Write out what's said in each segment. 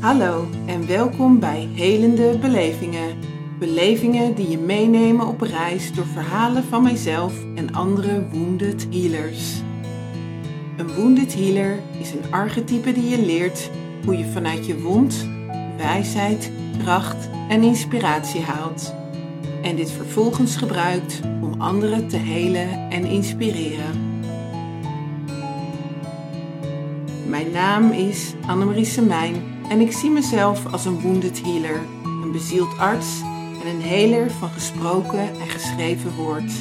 Hallo en welkom bij Helende Belevingen. Belevingen die je meenemen op reis door verhalen van mijzelf en andere wounded healers. Een wounded healer is een archetype die je leert hoe je vanuit je wond wijsheid, kracht en inspiratie haalt. En dit vervolgens gebruikt om anderen te helen en inspireren. Mijn naam is Annemarie Semijn en ik zie mezelf als een wounded healer, een bezield arts en een heler van gesproken en geschreven woord.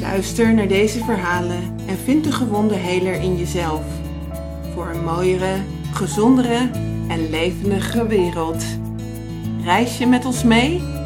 Luister naar deze verhalen en vind de gewonde heler in jezelf. Voor een mooiere, gezondere en levendige wereld. Reis je met ons mee?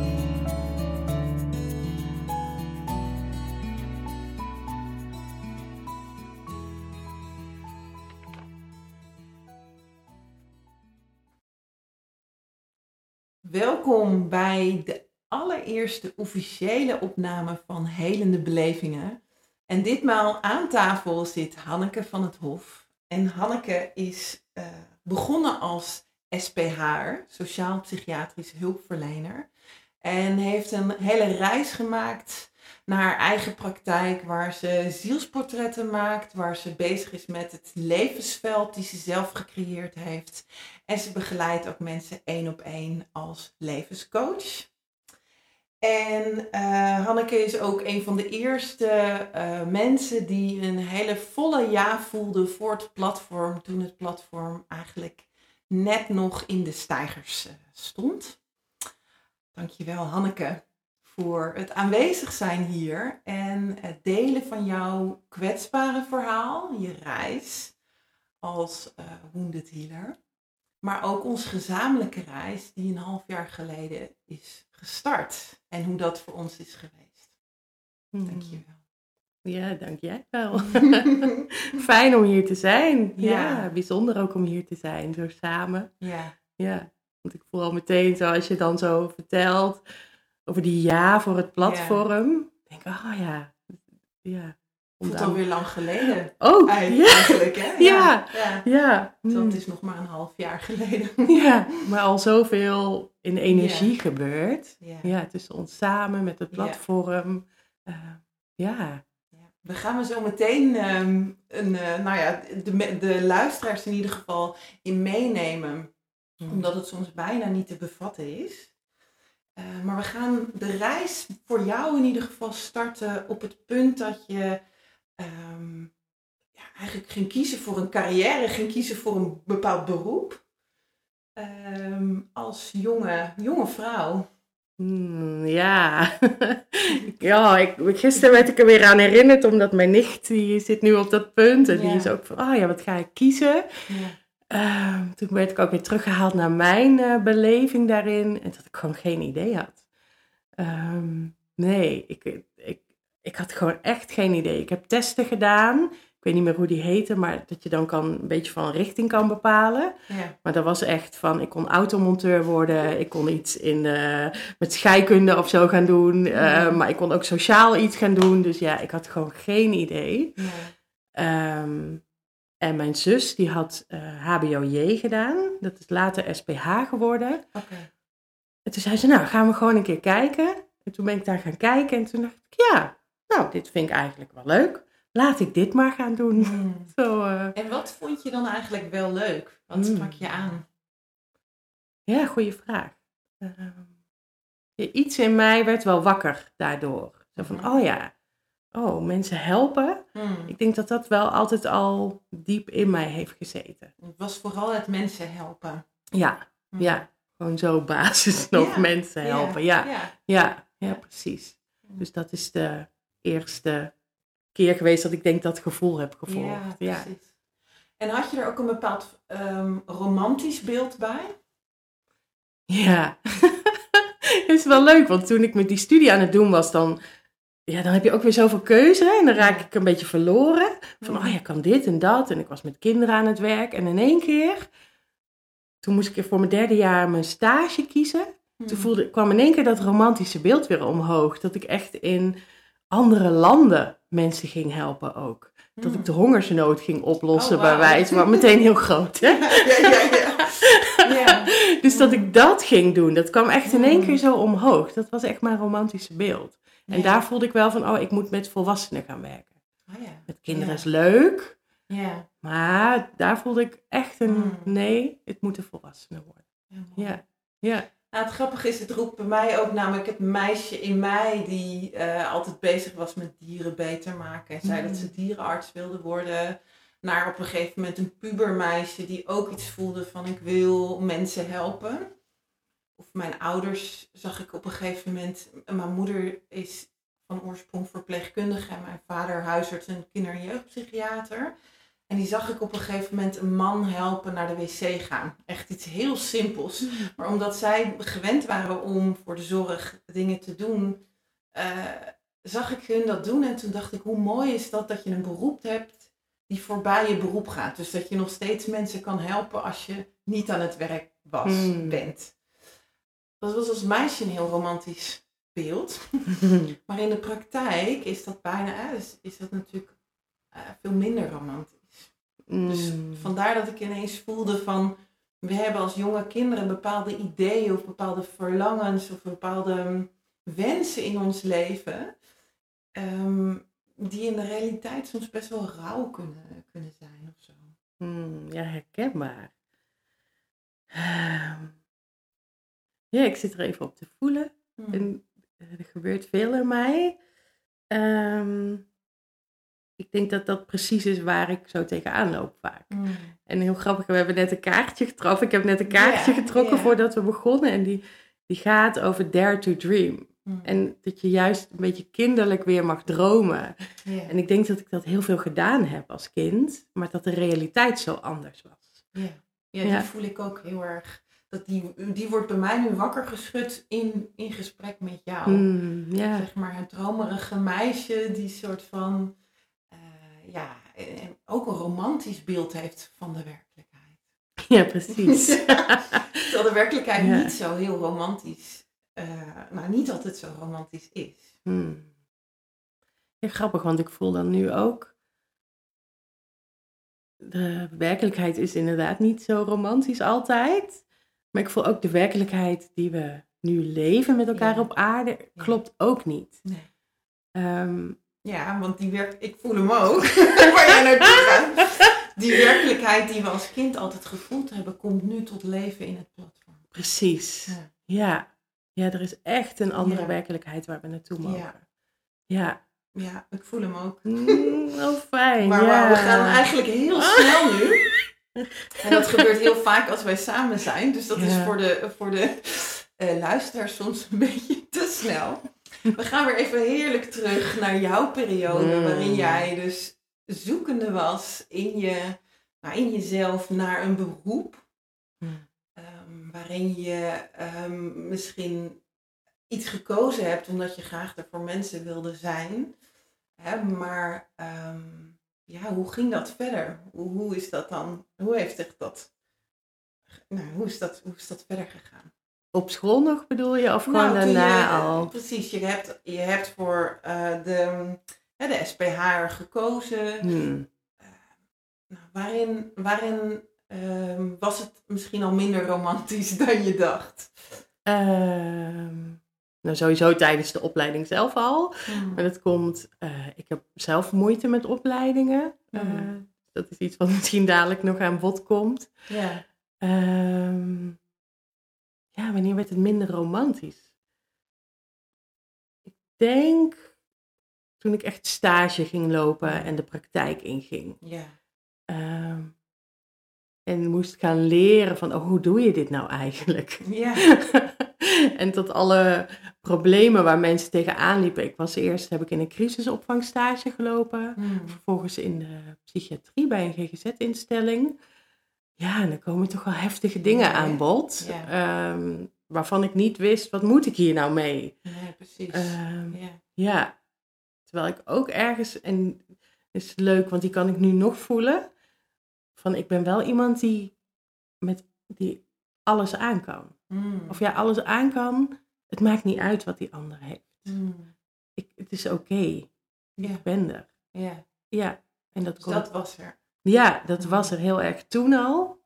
Welkom bij de allereerste officiële opname van Helende Belevingen. En ditmaal aan tafel zit Hanneke van het Hof. En Hanneke is uh, begonnen als SPH, Sociaal Psychiatrisch Hulpverlener. En heeft een hele reis gemaakt naar haar eigen praktijk, waar ze zielsportretten maakt, waar ze bezig is met het levensveld die ze zelf gecreëerd heeft. En ze begeleidt ook mensen één op één als levenscoach. En uh, Hanneke is ook een van de eerste uh, mensen die een hele volle ja voelde voor het platform, toen het platform eigenlijk net nog in de stijgers uh, stond. Dankjewel Hanneke voor het aanwezig zijn hier en het delen van jouw kwetsbare verhaal, je reis als wounded healer. Maar ook onze gezamenlijke reis die een half jaar geleden is gestart en hoe dat voor ons is geweest. Hmm. Dank je wel. Ja, dank jij wel. Fijn om hier te zijn. Ja. Ja. bijzonder ook om hier te zijn, zo samen. Ja, Ja, want ik voel al meteen, zoals je dan zo vertelt, over die ja voor het platform. Denk ik, oh ja, ja. Voelt alweer lang geleden. Oh, ja, Eigenlijk, hè? Ja. ja. ja. Terwijl Hmm. het is nog maar een half jaar geleden. Ja, maar al zoveel in energie gebeurt. Ja. Tussen ons samen met het platform. Eh, ja. Ja. We gaan we zo meteen ehm, een, eh, nou ja, de, de luisteraars in ieder geval in meenemen. Omdat het soms bijna niet te bevatten is. Eh, maar we gaan de reis voor jou in ieder geval starten op het punt dat je ehm, ja, eigenlijk ging kiezen voor een carrière, ging kiezen voor een bepaald beroep. Ehm, als jonge, jonge vrouw. Hmm, ja. ja, ik, gisteren werd ik er weer aan herinnerd, omdat mijn nicht, die zit nu op dat punt. En die is ook van, oh ja, wat ga ik kiezen? Ja. Ehm, toen werd ik ook weer teruggehaald naar mijn eh, beleving daarin. En dat ik gewoon geen idee had. Ehm, nee, ik, ik, ik had gewoon echt geen idee. Ik heb testen gedaan. Ik weet niet meer hoe die heten, maar dat je dan kan, een beetje van richting kan bepalen. Ja. Maar dat was echt van, ik kon automonteur worden, ik kon iets in, eh, met scheikunde of zo gaan doen, eh, maar ik kon ook sociaal iets gaan doen. Dus ja, ik had gewoon geen idee. Ja. Ehm, en mijn zus, die had eh HBOJ gedaan, dat is later SPH geworden. Oké. En toen zei ze, nou, gaan we gewoon een keer kijken. En toen ben ik daar gaan kijken en toen dacht ik, ja, nou, dit vind ik eigenlijk wel leuk. Laat ik dit maar gaan doen. Hmm. Zo, eh, En wat vond je dan eigenlijk wel leuk? Wat Hmm. sprak je aan? Ja, goede vraag. Ehm, iets in mij werd wel wakker daardoor. Zo van, oh ja, oh, mensen helpen. Hmm. Ik denk dat dat wel altijd al diep in mij heeft gezeten. Het was vooral het mensen helpen. Ja, Hmm. ja, gewoon zo basis nog Ja, mensen helpen. Ja, ja. ja, ja, precies. Dus dat is de eerste keer geweest dat ik denk dat gevoel heb gevolgd. Ja, precies. En had je er ook een bepaald ehm, romantisch beeld bij? Ja, het is wel leuk, want toen ik met die studie aan het doen was, dan, ja, dan heb je ook weer zoveel keuze en dan raak ik een beetje verloren. Van, oh ja, kan dit en dat. En ik was met kinderen aan het werk en in één keer, toen moest ik voor mijn derde jaar mijn stage kiezen. Hmm. Toen voelde, kwam in één keer dat romantische beeld weer omhoog, dat ik echt in andere landen mensen ging helpen ook. dat ik Mm. de hongersnood ging oplossen Oh, bij wijze, maar meteen heel groot. Hè? Ja, ja, ja. ja. Dus dat ik dat ging doen, dat kwam echt in één keer zo omhoog. Dat was echt mijn romantische beeld. En Ja. daar voelde ik wel van, oh, ik moet met volwassenen gaan werken. Oh, ja. Met kinderen is leuk, Ja. maar daar voelde ik echt een, Mm. nee, het moeten volwassenen worden. Ja. Ja. Nou, het grappige is, het roept bij mij ook namelijk het meisje in mij die eh, altijd bezig was met dieren beter maken. En zei Mm. dat ze dierenarts wilde worden. Naar op een gegeven moment een pubermeisje die ook iets voelde van ik wil mensen helpen. Of mijn ouders zag ik op een gegeven moment. Mijn moeder is van oorsprong verpleegkundige en mijn vader huisarts en kinder- en jeugdpsychiater. En die zag ik op een gegeven moment een man helpen naar de wc gaan. Echt iets heel simpels. Maar omdat zij gewend waren om voor de zorg dingen te doen, eh, zag ik hun dat doen. En toen dacht ik, hoe mooi is dat dat je een beroep hebt die voorbij je beroep gaat. Dus dat je nog steeds mensen kan helpen als je niet aan het werk was, Hmm. bent. Dat was als meisje een heel romantisch beeld. Maar in de praktijk is dat bijna, is, is dat natuurlijk eh, veel minder romantisch. Dus Mm. vandaar dat ik ineens voelde van, we hebben als jonge kinderen bepaalde ideeën of bepaalde verlangens of bepaalde mm, wensen in ons leven, ehm, die in de realiteit soms best wel rauw kunnen, kunnen zijn of zo. Mm, ja, herkenbaar. Ehm, Ja, ik zit er even op te voelen. Hmm. En eh, er gebeurt veel in mij. Ehm, ik denk dat dat precies is waar ik zo tegenaan loop vaak. Hmm. En heel grappig, we hebben net een kaartje getrokken. Ik heb net een kaartje getrokken voordat we begonnen. En die, die gaat over Dare to Dream. Hmm. En dat je juist een beetje kinderlijk weer mag dromen. En ik denk dat ik dat heel veel gedaan heb als kind. Maar dat de realiteit zo anders was. Ja, ja die Ja. voel ik ook heel erg. Dat die, die wordt bij mij nu wakker geschud in, in gesprek met jou. Mm, ja. Zeg maar het dromerige meisje die soort van, eh, ja, en ook een romantisch beeld heeft van de werkelijkheid. ja, precies. Terwijl de werkelijkheid niet zo heel romantisch, eh nou niet altijd zo romantisch is. Hmm. Ja, grappig, want ik voel dan nu ook. De werkelijkheid is inderdaad niet zo romantisch altijd. Maar ik voel ook de werkelijkheid die we nu leven met elkaar Ja. op aarde, klopt ook niet. Nee. Ehm, Ja, want die werk, ik voel hem ook, waar jij naartoe gaat. Die werkelijkheid die we als kind altijd gevoeld hebben, komt nu tot leven in het platform. precies. Ja. Ja. ja. er is echt een andere Ja. werkelijkheid waar we naartoe mogen. Ja. Ja. Ja, ik voel hem ook. Mm, oh, fijn. Maar ja. we gaan eigenlijk heel snel nu. En dat gebeurt heel vaak als wij samen zijn. Dus dat is voor de, voor de eh, luisteraars soms een beetje te snel. We gaan weer even heerlijk terug naar jouw periode. Mm. Waarin jij dus zoekende was in, je, nou, in jezelf naar een beroep. Mm. Ehm, waarin je ehm, misschien iets gekozen hebt omdat je graag er voor mensen wilde zijn. Hè, maar ehm, ja, hoe ging dat verder? Hoe, hoe is dat dan? Hoe heeft zich dat? Nou, hoe is dat, hoe is dat verder gegaan? Op school nog bedoel je? Of gewoon Nou, daarna je- al? Precies, je hebt, je hebt voor eh, de, de SPH gekozen. Hmm. Nou, waarin waarin ehm, was het misschien al minder romantisch dan je dacht? Ehm, nou, sowieso tijdens de opleiding zelf al. Maar dat komt, eh, ik heb zelf moeite met opleidingen. Eh, Mhm. dat is iets wat misschien dadelijk nog aan bod komt. Ja. Ehm, ja, wanneer werd het minder romantisch? Ik denk toen ik echt stage ging lopen en de praktijk inging. Ja. Ehm, en moest gaan leren van, oh, hoe doe je dit nou eigenlijk? Ja. en tot alle problemen waar mensen tegenaan liepen. Ik was eerst, heb ik in een crisisopvangstage gelopen. Hmm. Vervolgens in de psychiatrie bij een GGZ-instelling. Ja, en dan komen toch wel heftige dingen Ja, aan bod. Ja. ehm, waarvan ik niet wist, wat moet ik hier nou mee? Nee, precies. Ehm, ja. ja, terwijl ik ook ergens, en het is leuk, want die kan ik nu nog voelen. Van ik ben wel iemand die, met, die alles aan kan. Hmm. Of ja, alles aan kan. Het maakt niet uit wat die ander heeft. Hmm. Ik, het is oké. Ik ben er. Ja. Ja, En dat, Dus komt, dat was er. Ja, dat was er heel erg toen al.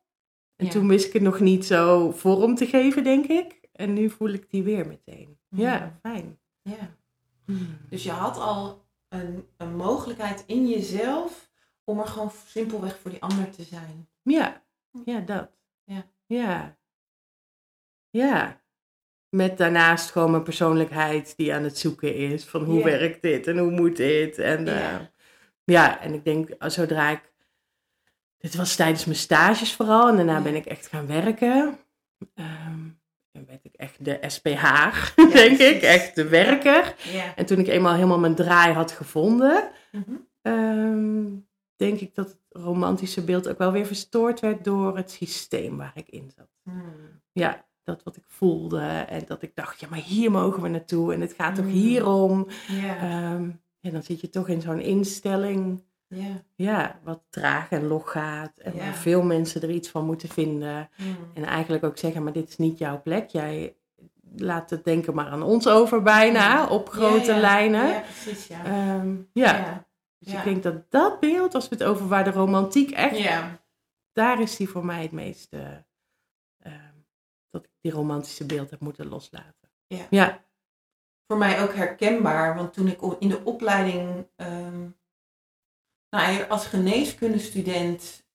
En Ja. toen wist ik het nog niet zo vorm te geven, denk ik. En nu voel ik die weer meteen. Ja, Ja. fijn. Ja. Dus je had al een, een mogelijkheid in jezelf om er gewoon simpelweg voor die ander te zijn. Ja, ja, dat. Ja. Ja. Ja. Met daarnaast gewoon mijn persoonlijkheid die aan het zoeken is. Van hoe werkt dit en hoe moet dit? En Ja. ja en ik denk eh, zodra ik... Dit was tijdens mijn stages vooral. En daarna ben ik echt gaan werken. Ehm en werd ik echt de SPH, denk ik. Echt de werker. En toen ik eenmaal helemaal mijn draai had gevonden... Mhm. Ehm, denk ik dat het romantische beeld ook wel weer verstoord werd door het systeem waar ik in zat. Hmm. Ja, dat wat ik voelde en dat ik dacht, ja, maar hier mogen we naartoe en het gaat toch Mm. hierom. Ja. Ehm en dan zit je toch in zo'n instelling, ja. ja, wat traag en log gaat en Ja. waar veel mensen er iets van moeten vinden. Hmm. En eigenlijk ook zeggen, maar dit is niet jouw plek. Jij laat het denken maar aan ons over bijna, op grote lijnen. Ja, precies, ja. Ehm, ja. Dus ik denk dat dat beeld, als we het over waar de romantiek echt, daar is die voor mij het meeste, ehm, dat ik die romantische beeld heb moeten loslaten. Ja. Ja. Voor mij ook herkenbaar, want toen ik in de opleiding, ehm, nou, als geneeskundestudent,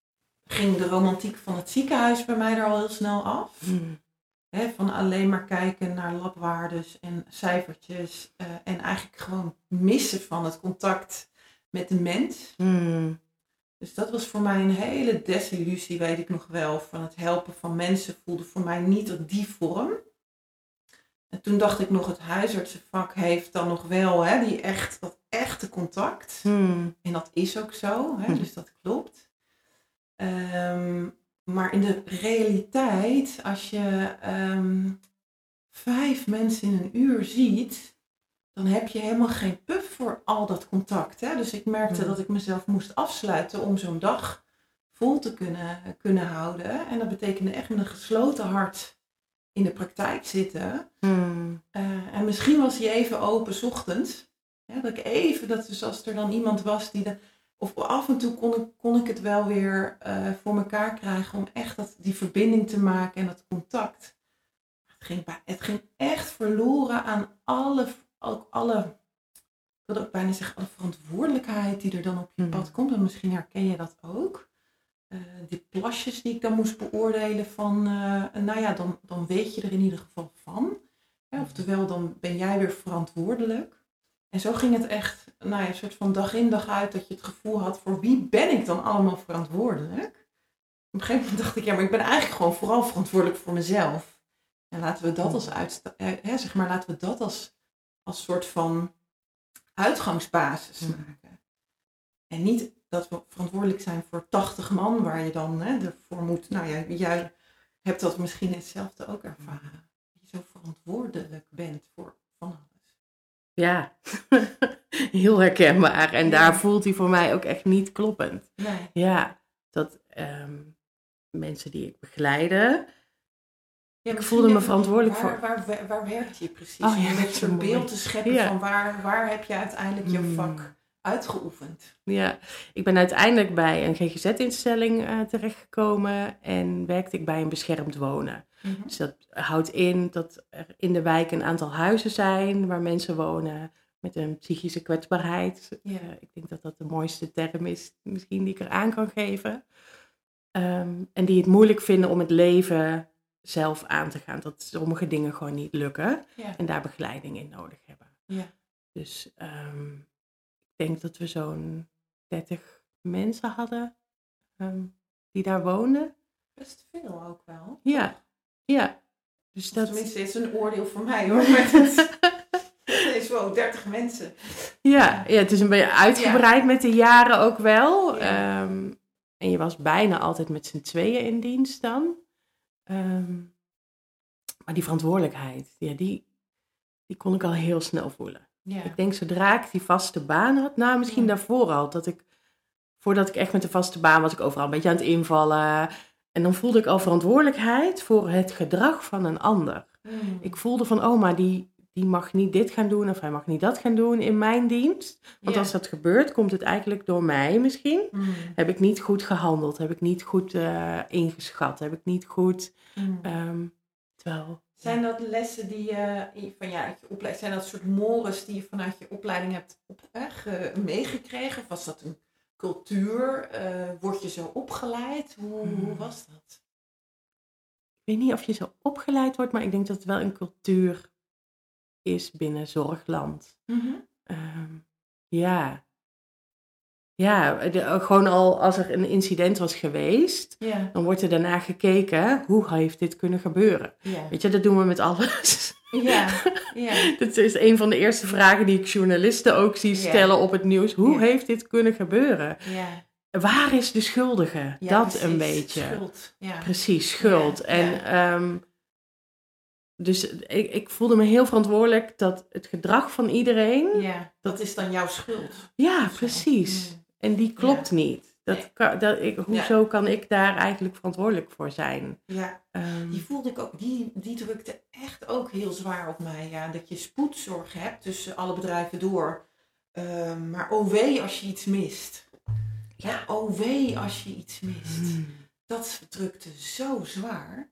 ging de romantiek van het ziekenhuis bij mij er al heel snel af. Mm. Hè, van alleen maar kijken naar labwaardes en cijfertjes. eh, en eigenlijk gewoon missen van het contact met de mens. Mm. Dus dat was voor mij een hele desillusie, weet ik nog wel. Van het helpen van mensen voelde voor mij niet op die vorm. En toen dacht ik nog, het huisartsenvak heeft dan nog wel hè, die echt, dat echte contact. Mm. En dat is ook zo, hè, Hm. dus dat klopt. Ehm, maar in de realiteit, als je ehm, vijf mensen in een uur ziet, dan heb je helemaal geen puff voor al dat contact. Hè? Dus ik merkte dat ik mezelf moest afsluiten om zo'n dag vol te kunnen, kunnen houden. En dat betekende echt met een gesloten hart in de praktijk zitten. Mm. Eh, en misschien was hij even open 's ochtends. Ja, dat ik even, dat dus als er dan iemand was die de. Of af en toe kon ik, kon ik het wel weer eh, voor elkaar krijgen om echt dat, die verbinding te maken en dat contact. Het ging, het ging echt verloren aan alle, ook alle, ik wilde ook bijna zeggen, alle verantwoordelijkheid die er dan op je Mhm. pad komt. En misschien herken je dat ook. Eh, die plasjes die ik dan moest beoordelen van, eh, nou ja, dan, dan weet je er in ieder geval van. Ja, oftewel, dan ben jij weer verantwoordelijk. En zo ging het echt, nou ja, een soort van dag in dag uit, dat je het gevoel had, voor wie ben ik dan allemaal verantwoordelijk? Op een gegeven moment dacht ik, ja, maar ik ben eigenlijk gewoon vooral verantwoordelijk voor mezelf. En laten we dat als uitsta- eh, hè, zeg maar, laten we dat als, als soort van uitgangsbasis maken. En niet dat we verantwoordelijk zijn voor 80 man, waar je dan hè, ervoor moet. Nou ja, jij hebt dat misschien hetzelfde ook ervaren. Dat je zo verantwoordelijk bent voor van alles. Ja, heel herkenbaar. En Ja. daar voelt hij voor mij ook echt niet kloppend. Nee. Ja, dat ehm, mensen die ik begeleide, Ja, Ik voelde me verantwoordelijk waar, voor- Waar, waar, waar werkt je precies? Oh ja, Om dat een is soort zo mooi. beeld te scheppen Ja. van waar, waar heb je uiteindelijk je Mm. vak uitgeoefend? Ja, ik ben uiteindelijk bij een GGZ-instelling eh, terechtgekomen en werkte ik bij een beschermd wonen. Dus dat houdt in dat er in de wijk een aantal huizen zijn waar mensen wonen met een psychische kwetsbaarheid. Ja. Eh, ik denk dat dat de mooiste term is misschien die ik eraan kan geven. Ehm, en die het moeilijk vinden om het leven zelf aan te gaan. Dat sommige dingen gewoon niet lukken Ja. en daar begeleiding in nodig hebben. Ja. Dus ehm, ik denk dat we zo'n 30 mensen hadden ehm, die daar woonden. Best veel ook wel. Ja, ja. Dus Of dat... Tenminste, het is een oordeel van mij hoor. Het, het is wel 30 mensen. Ja, ja, het is een beetje uitgebreid met de jaren ook wel. Ja. Ehm, en je was bijna altijd met z'n tweeën in dienst dan. Ehm, maar die verantwoordelijkheid, ja, die, die kon ik al heel snel voelen. Ja. Ik denk zodra ik die vaste baan had, nou misschien Ja. daarvoor al, dat ik, voordat ik echt met de vaste baan was, ik overal een beetje aan het invallen. En dan voelde ik al verantwoordelijkheid voor het gedrag van een ander. Mm. Ik voelde van, oh, maar die, die mag niet dit gaan doen of hij mag niet dat gaan doen in mijn dienst. Want Ja. als dat gebeurt, komt het eigenlijk door mij misschien. Mm, Heb ik niet goed gehandeld? Heb ik niet goed eh, ingeschat? Heb ik niet goed... mm. ehm, terwijl... Zijn dat lessen die je in- van ja, je opleiding, zijn dat soort mores die je vanuit je opleiding hebt op, eh, ge- meegekregen? Of was dat een cultuur? Eh, word je zo opgeleid? Hoe, hoe Hmm. was dat? Ik weet niet of je zo opgeleid wordt, maar ik denk dat het wel een cultuur is binnen zorgland. Ehm, ja. Ja, de- gewoon al als er een incident was geweest, Ja. dan wordt er daarna gekeken, hoe heeft dit kunnen gebeuren? Ja. Weet je, dat doen we met alles. Ja. Ja. Dat is een van de eerste vragen die ik journalisten ook zie stellen op het nieuws. Hoe heeft dit kunnen gebeuren? Waar is de schuldige? Dat precies. een beetje. Schuld. Ja. Precies, schuld. En ja. Dus ik, ik voelde me heel verantwoordelijk dat het gedrag van iedereen. ja. Dat is dan jouw schuld. Ja, precies. Mm. En die klopt niet. Dat Nee. kan, dat ik, hoezo kan ik daar eigenlijk verantwoordelijk voor zijn? Ja. Ehm, Die voelde ik ook, die, die drukte echt ook heel zwaar op mij. Ja, dat je spoedzorg hebt tussen alle bedrijven door. Ehm, maar oh wee als je iets mist. Ja, oh wee als je iets mist. mm, Dat drukte zo zwaar.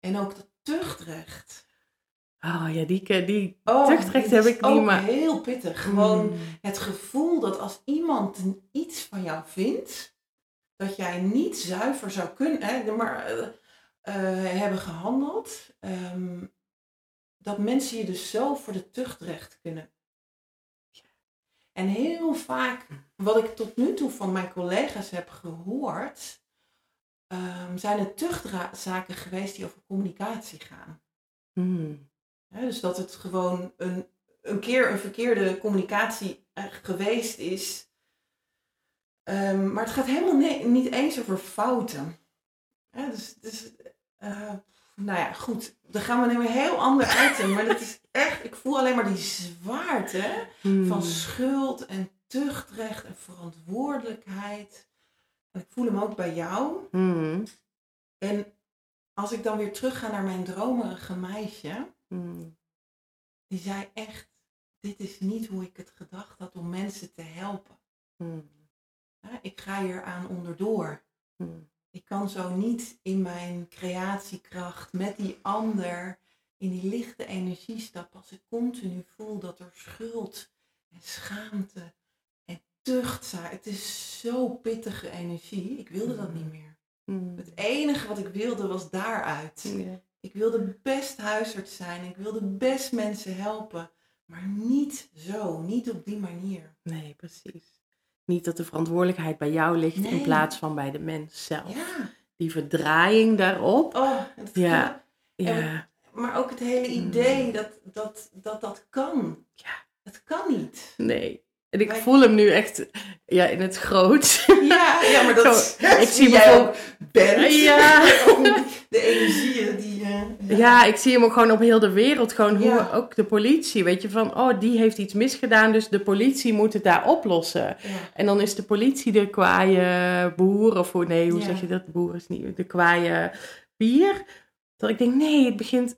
En ook dat tuchtrecht. Oh ja, die, ke- die Oh, tuchtrecht heb ik niet, maar... heel pittig. Gewoon Mm, het gevoel dat als iemand iets van jou vindt, dat jij niet zuiver zou kunnen, hè, maar eh, eh, hebben gehandeld, ehm, dat mensen je dus zo voor de tuchtrecht kunnen. En heel vaak, wat ik tot nu toe van mijn collega's heb gehoord, ehm, zijn het tuchtzaken geweest die over communicatie gaan. mm, Hè, dus dat het gewoon een, een keer een verkeerde communicatie eh, geweest is. Ehm, maar het gaat helemaal niet eens over fouten. Dus dus eh, nou ja, goed. Dan gaan we nu een heel ander item. Maar dat is echt, ik voel alleen maar die zwaarte mm. van schuld en tuchtrecht en verantwoordelijkheid. En ik voel hem ook bij jou. Mm, En als ik dan weer terug ga naar mijn dromerige meisje. mm, die zei echt, dit is niet hoe ik het gedacht had om mensen te helpen. mm, Ik ga hier aan onderdoor. Ik kan zo niet in mijn creatiekracht met die ander in die lichte energie stappen als ik continu voel dat er schuld en schaamte Het is zo pittige energie. Ik wilde dat niet meer. Mm. Het enige wat ik wilde was daaruit. Ja. Ik wilde best huisarts zijn. Ik wilde best mensen helpen. Maar niet zo. Niet op die manier. Nee, precies. Niet dat de verantwoordelijkheid bij jou ligt in plaats van bij de mens zelf. Ja. Die verdraaiing daarop. Oh, dat Ja. Ja, Maar ook het hele idee dat dat, dat dat kan. Ja. Het kan niet. nee. En ik voel hem nu echt ja, in het groot. Ja, ja maar dat Zo, is ik zie jij bijvoorbeeld- ook bent. Ja. De energieën die... eh, Ja, ik zie hem ook gewoon op heel de wereld. Gewoon hoe Ja. ook de politie, weet je, van oh, die heeft iets misgedaan, dus de politie moet het daar oplossen. Ja. En dan is de politie de kwaaie boer, of hoe, nee, hoe Ja. zeg je dat? Boer is niet, de kwaaie bier. Dat ik denk, nee, het begint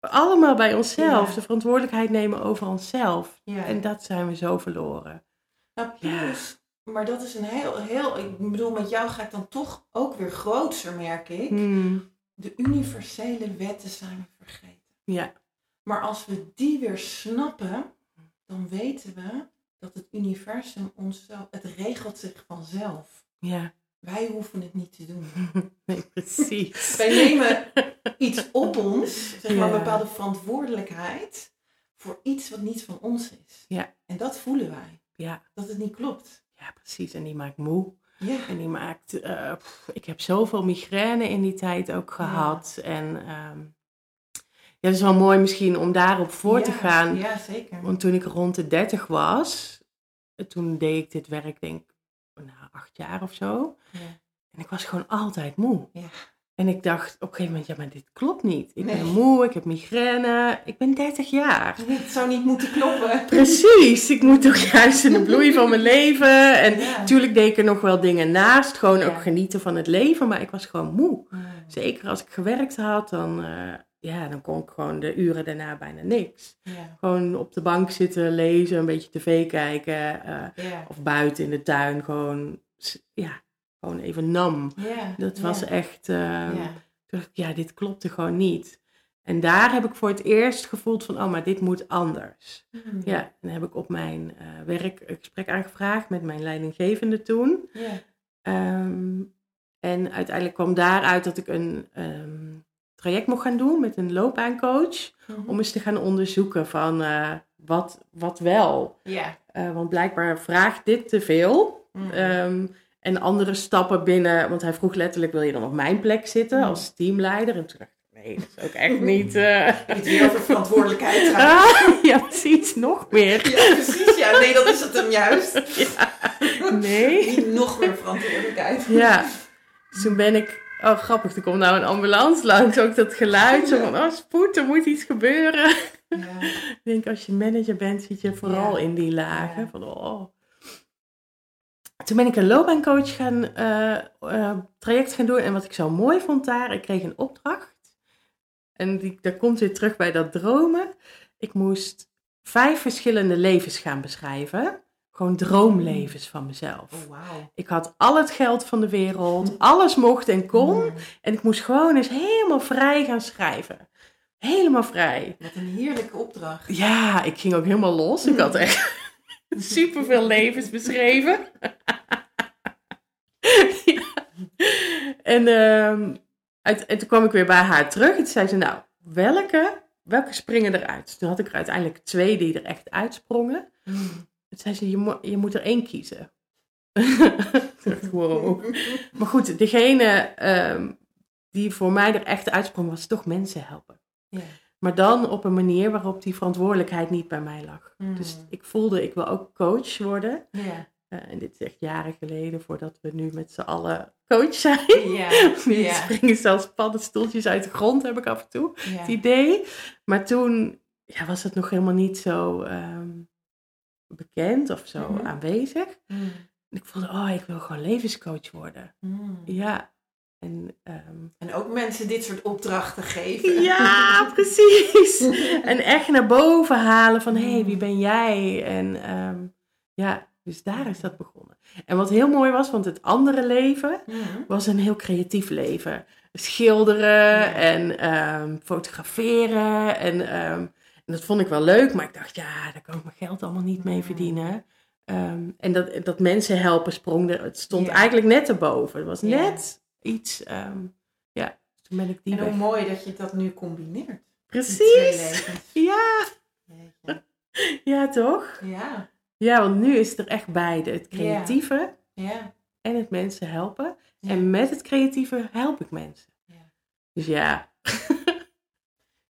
allemaal bij onszelf. Ja. De verantwoordelijkheid nemen over onszelf. Ja. En dat zijn we zo verloren. Nou, plus, maar dat is een heel, heel... Ik bedoel, met jou ga ik dan toch ook weer grootser, merk ik. Hmm. De universele wetten zijn we vergeten. Ja, Maar als we die weer snappen, dan weten we dat het universum ons zo, het regelt zich vanzelf. ja, Wij hoeven het niet te doen. nee, precies. Wij nemen iets op ons, zeg maar een bepaalde verantwoordelijkheid voor iets wat niet van ons is. Ja. En dat voelen wij, Ja, dat het niet klopt. ja, precies. En die maakt moe. Ja. En die maakt, eh, pff, ik heb zoveel migraine in die tijd ook gehad. En ehm, ja, het is wel mooi misschien om daarop voor te gaan. Ja, zeker. Want toen ik rond de 30 was, toen deed ik dit werk, denk ik, nou, acht jaar of zo. En ik was gewoon altijd moe. Ja. En ik dacht op een gegeven moment, ja, maar dit klopt niet. Ik Nee. ben moe, ik heb migraine, ik ben 30 jaar. Het zou niet moeten kloppen. Precies, ik moet toch juist in de bloei van mijn leven. En Ja. natuurlijk deed ik er nog wel dingen naast, gewoon Ja. ook genieten van het leven, maar ik was gewoon moe. Zeker als ik gewerkt had, dan, eh, ja, dan kon ik gewoon de uren daarna bijna niks. Gewoon op de bank zitten, lezen, een beetje tv kijken. eh, of buiten in de tuin gewoon, ja, gewoon even nam. Ja. Dat was ja. echt, eh, Ja. toen dacht ik, ja, dit klopte gewoon niet. En daar heb ik voor het eerst gevoeld van, oh, maar dit moet anders. Mm. Ja, en dan heb ik op mijn eh, werk een gesprek aangevraagd met mijn leidinggevende toen. Ehm, en uiteindelijk kwam daaruit dat ik een ehm, traject mocht gaan doen met een loopbaancoach. Mhm. Om eens te gaan onderzoeken van eh, wat, wat wel. Ja. Eh, want blijkbaar vraagt dit te veel. Mm. Ehm, en andere stappen binnen, want hij vroeg letterlijk, wil je dan op mijn plek zitten Mhm. als teamleider? En toen dacht ik, nee, dat is ook echt niet... eh, Niet weer over verantwoordelijkheid gaan. ah, ja, precies, nog meer. Ja, precies. Ja, nee, dat is het hem juist. Ja, nee. Niet nog meer verantwoordelijkheid. Ja, dus toen ben ik... Oh, grappig, er komt nou een ambulance langs. Ook dat geluid, zo van, oh, spoed, er moet iets gebeuren. Ja. Ik denk, als je manager bent, zit je vooral Ja. in die lagen. Ja. Van, oh. Toen ben ik een loopbaancoach gaan, eh, eh, traject gaan doen. En wat ik zo mooi vond daar, ik kreeg een opdracht. En die, daar komt weer terug bij dat dromen. Ik moest vijf verschillende levens gaan beschrijven. Gewoon droomlevens van mezelf. Oh, wauw. Ik had al het geld van de wereld, alles mocht en kon. Mm. En ik moest gewoon eens helemaal vrij gaan schrijven. Helemaal vrij. Wat een heerlijke opdracht. Ja, ik ging ook helemaal los. Ik had echt superveel levens beschreven. ja. en, ehm, uit, en toen kwam ik weer bij haar terug. En toen zei ze, nou, welke, welke springen eruit? Toen had ik er uiteindelijk twee die er echt uitsprongen. Mm. Toen zei ze, je, mo- je moet er één kiezen. Toen dacht ik, wow. Maar goed, degene ehm, die voor mij er echt uitsprong, was toch mensen helpen. Ja. Maar dan op een manier waarop die verantwoordelijkheid niet bij mij lag. Mm. Dus ik voelde, ik wil ook coach worden. Eh, en dit is echt jaren geleden, voordat we nu met z'n allen coach zijn. Ja. Nu springen zelfs paddenstoeltjes uit de grond, heb ik af en toe het idee. Maar toen ja, was het nog helemaal niet zo ehm, bekend of zo Mhm. aanwezig. Mm. En ik voelde, oh, ik wil gewoon levenscoach worden. Mm. Ja. En, ehm, En ook mensen dit soort opdrachten geven. ja, precies. en echt naar boven halen van, hé, hey, wie Mm. ben jij? En ehm, ja, dus daar is dat begonnen. En wat heel mooi was, want het andere leven Mm. was een heel creatief leven. Schilderen Ja. en ehm, fotograferen. En, en dat vond ik wel leuk, maar ik dacht, ja, daar kan ik mijn geld allemaal niet mee Mm. verdienen. En dat, dat mensen helpen sprong er, het stond Ja. eigenlijk net erboven. Het was net iets, ehm, ja, toen ben ik die En hoe mooi dat je dat nu combineert. Precies. Ja, Jeetje. ja, toch? Ja. Ja, want nu is het er echt beide. Het creatieve Ja. en het mensen helpen. Ja. En met het creatieve help ik mensen. Ja. Dus ja,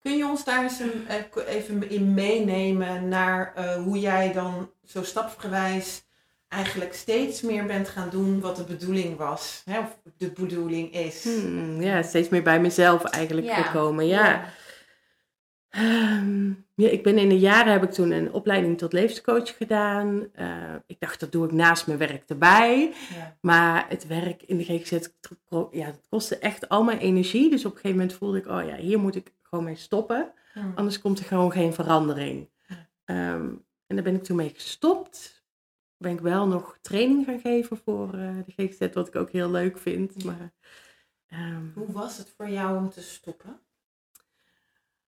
Kun je ons daar eens een, eh, even in meenemen naar eh, hoe jij dan zo stapsgewijs eigenlijk steeds meer bent gaan doen wat de bedoeling was? Hè? Of de bedoeling is. Hmm, ja, steeds meer bij mezelf eigenlijk Ja. gekomen. Ja. Ehm, ja, ik ben in de jaren heb ik toen een opleiding tot levenscoach gedaan. Eh, ik dacht, dat doe ik naast mijn werk erbij. Ja. Maar het werk in de GGZ, ja, het kostte echt al mijn energie. Dus op een gegeven moment voelde ik, oh ja, hier moet ik gewoon mee stoppen. Hm. Anders komt er gewoon geen verandering. Ja. Ehm, en daar ben ik toen mee gestopt. Ben ik wel nog training gaan geven voor eh, de GGZ, wat ik ook heel leuk vind. Maar, ehm, Hoe was het voor jou om te stoppen?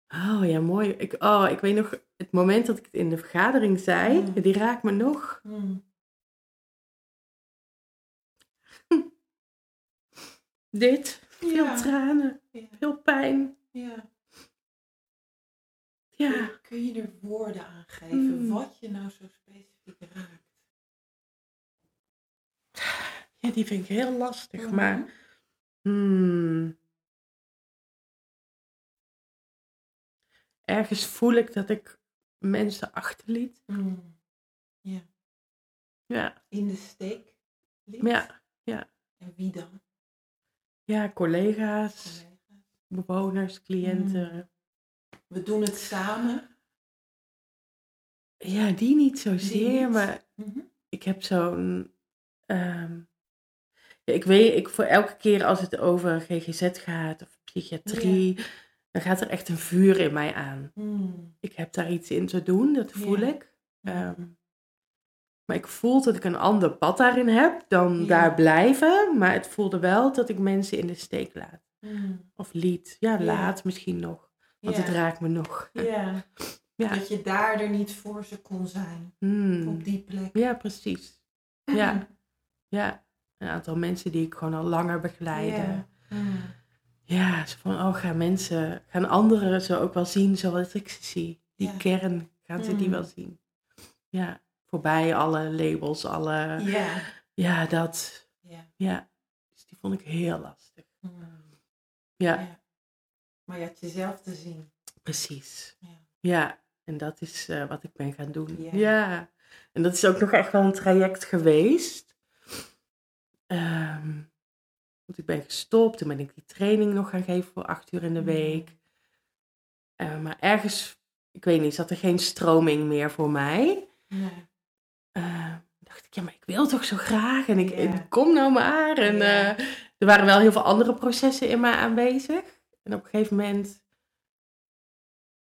oh ja, mooi. Ik, oh, ik weet nog het moment dat ik het in de vergadering zei, Mm. die raakt me nog. Hm. Dit, veel Ja. tranen, Ja. veel pijn. Ja. Ja, Kun je er woorden aan geven Mm. wat je nou zo specifiek raakt? Ja die vind ik heel lastig. Mhm. Maar hmm, ergens voel ik dat ik mensen achterliet. Hm. Ja, In de steek liet? ja, ja. En wie dan? ja collega's, Collega's? bewoners, cliënten. We doen het samen. Ja, die niet Die zozeer, niet. maar Mhm. ik heb zo'n. ehm, ja, ik weet, ik voor elke keer als het over GGZ gaat of psychiatrie, dan gaat er echt een vuur in mij aan. Mm. Ik heb daar iets in te doen, dat voel Ja. ik. Ehm, maar ik voel dat ik een ander pad daarin heb dan Ja. daar blijven. Maar het voelde wel dat ik mensen in de steek laat. Mm. Of liet. Ja, laat misschien nog. Want het raakt me nog. Ja. Ja. Dat je daar er niet voor ze kon zijn. Hmm. Op die plek. Ja, precies. Ja. Ja. Een aantal mensen die ik gewoon al langer begeleide. Ja. Mm. Ja, zo van, oh, gaan mensen, gaan anderen zo ook wel zien zoals ik ze zie? Die Ja. kern, gaan ze die Mm. wel zien? Ja, voorbij alle labels, alle, Ja. ja, dat, Ja. ja. Dus die vond ik heel lastig. Mm. Ja. Maar je had jezelf te zien. precies. Ja. Ja, en dat is eh, wat ik ben gaan doen. Ja. en dat is ook nog echt wel een traject geweest. Ehm, want ik ben gestopt, toen ben ik die training nog gaan geven voor acht uur in de Mm. week. Eh, maar ergens, ik weet niet, zat er geen stroming meer voor mij. Nee. Eh, dacht ik, ja, maar ik wil toch zo graag en ik, kom nou maar. En eh, er waren wel heel veel andere processen in mij aanwezig. En op een gegeven moment,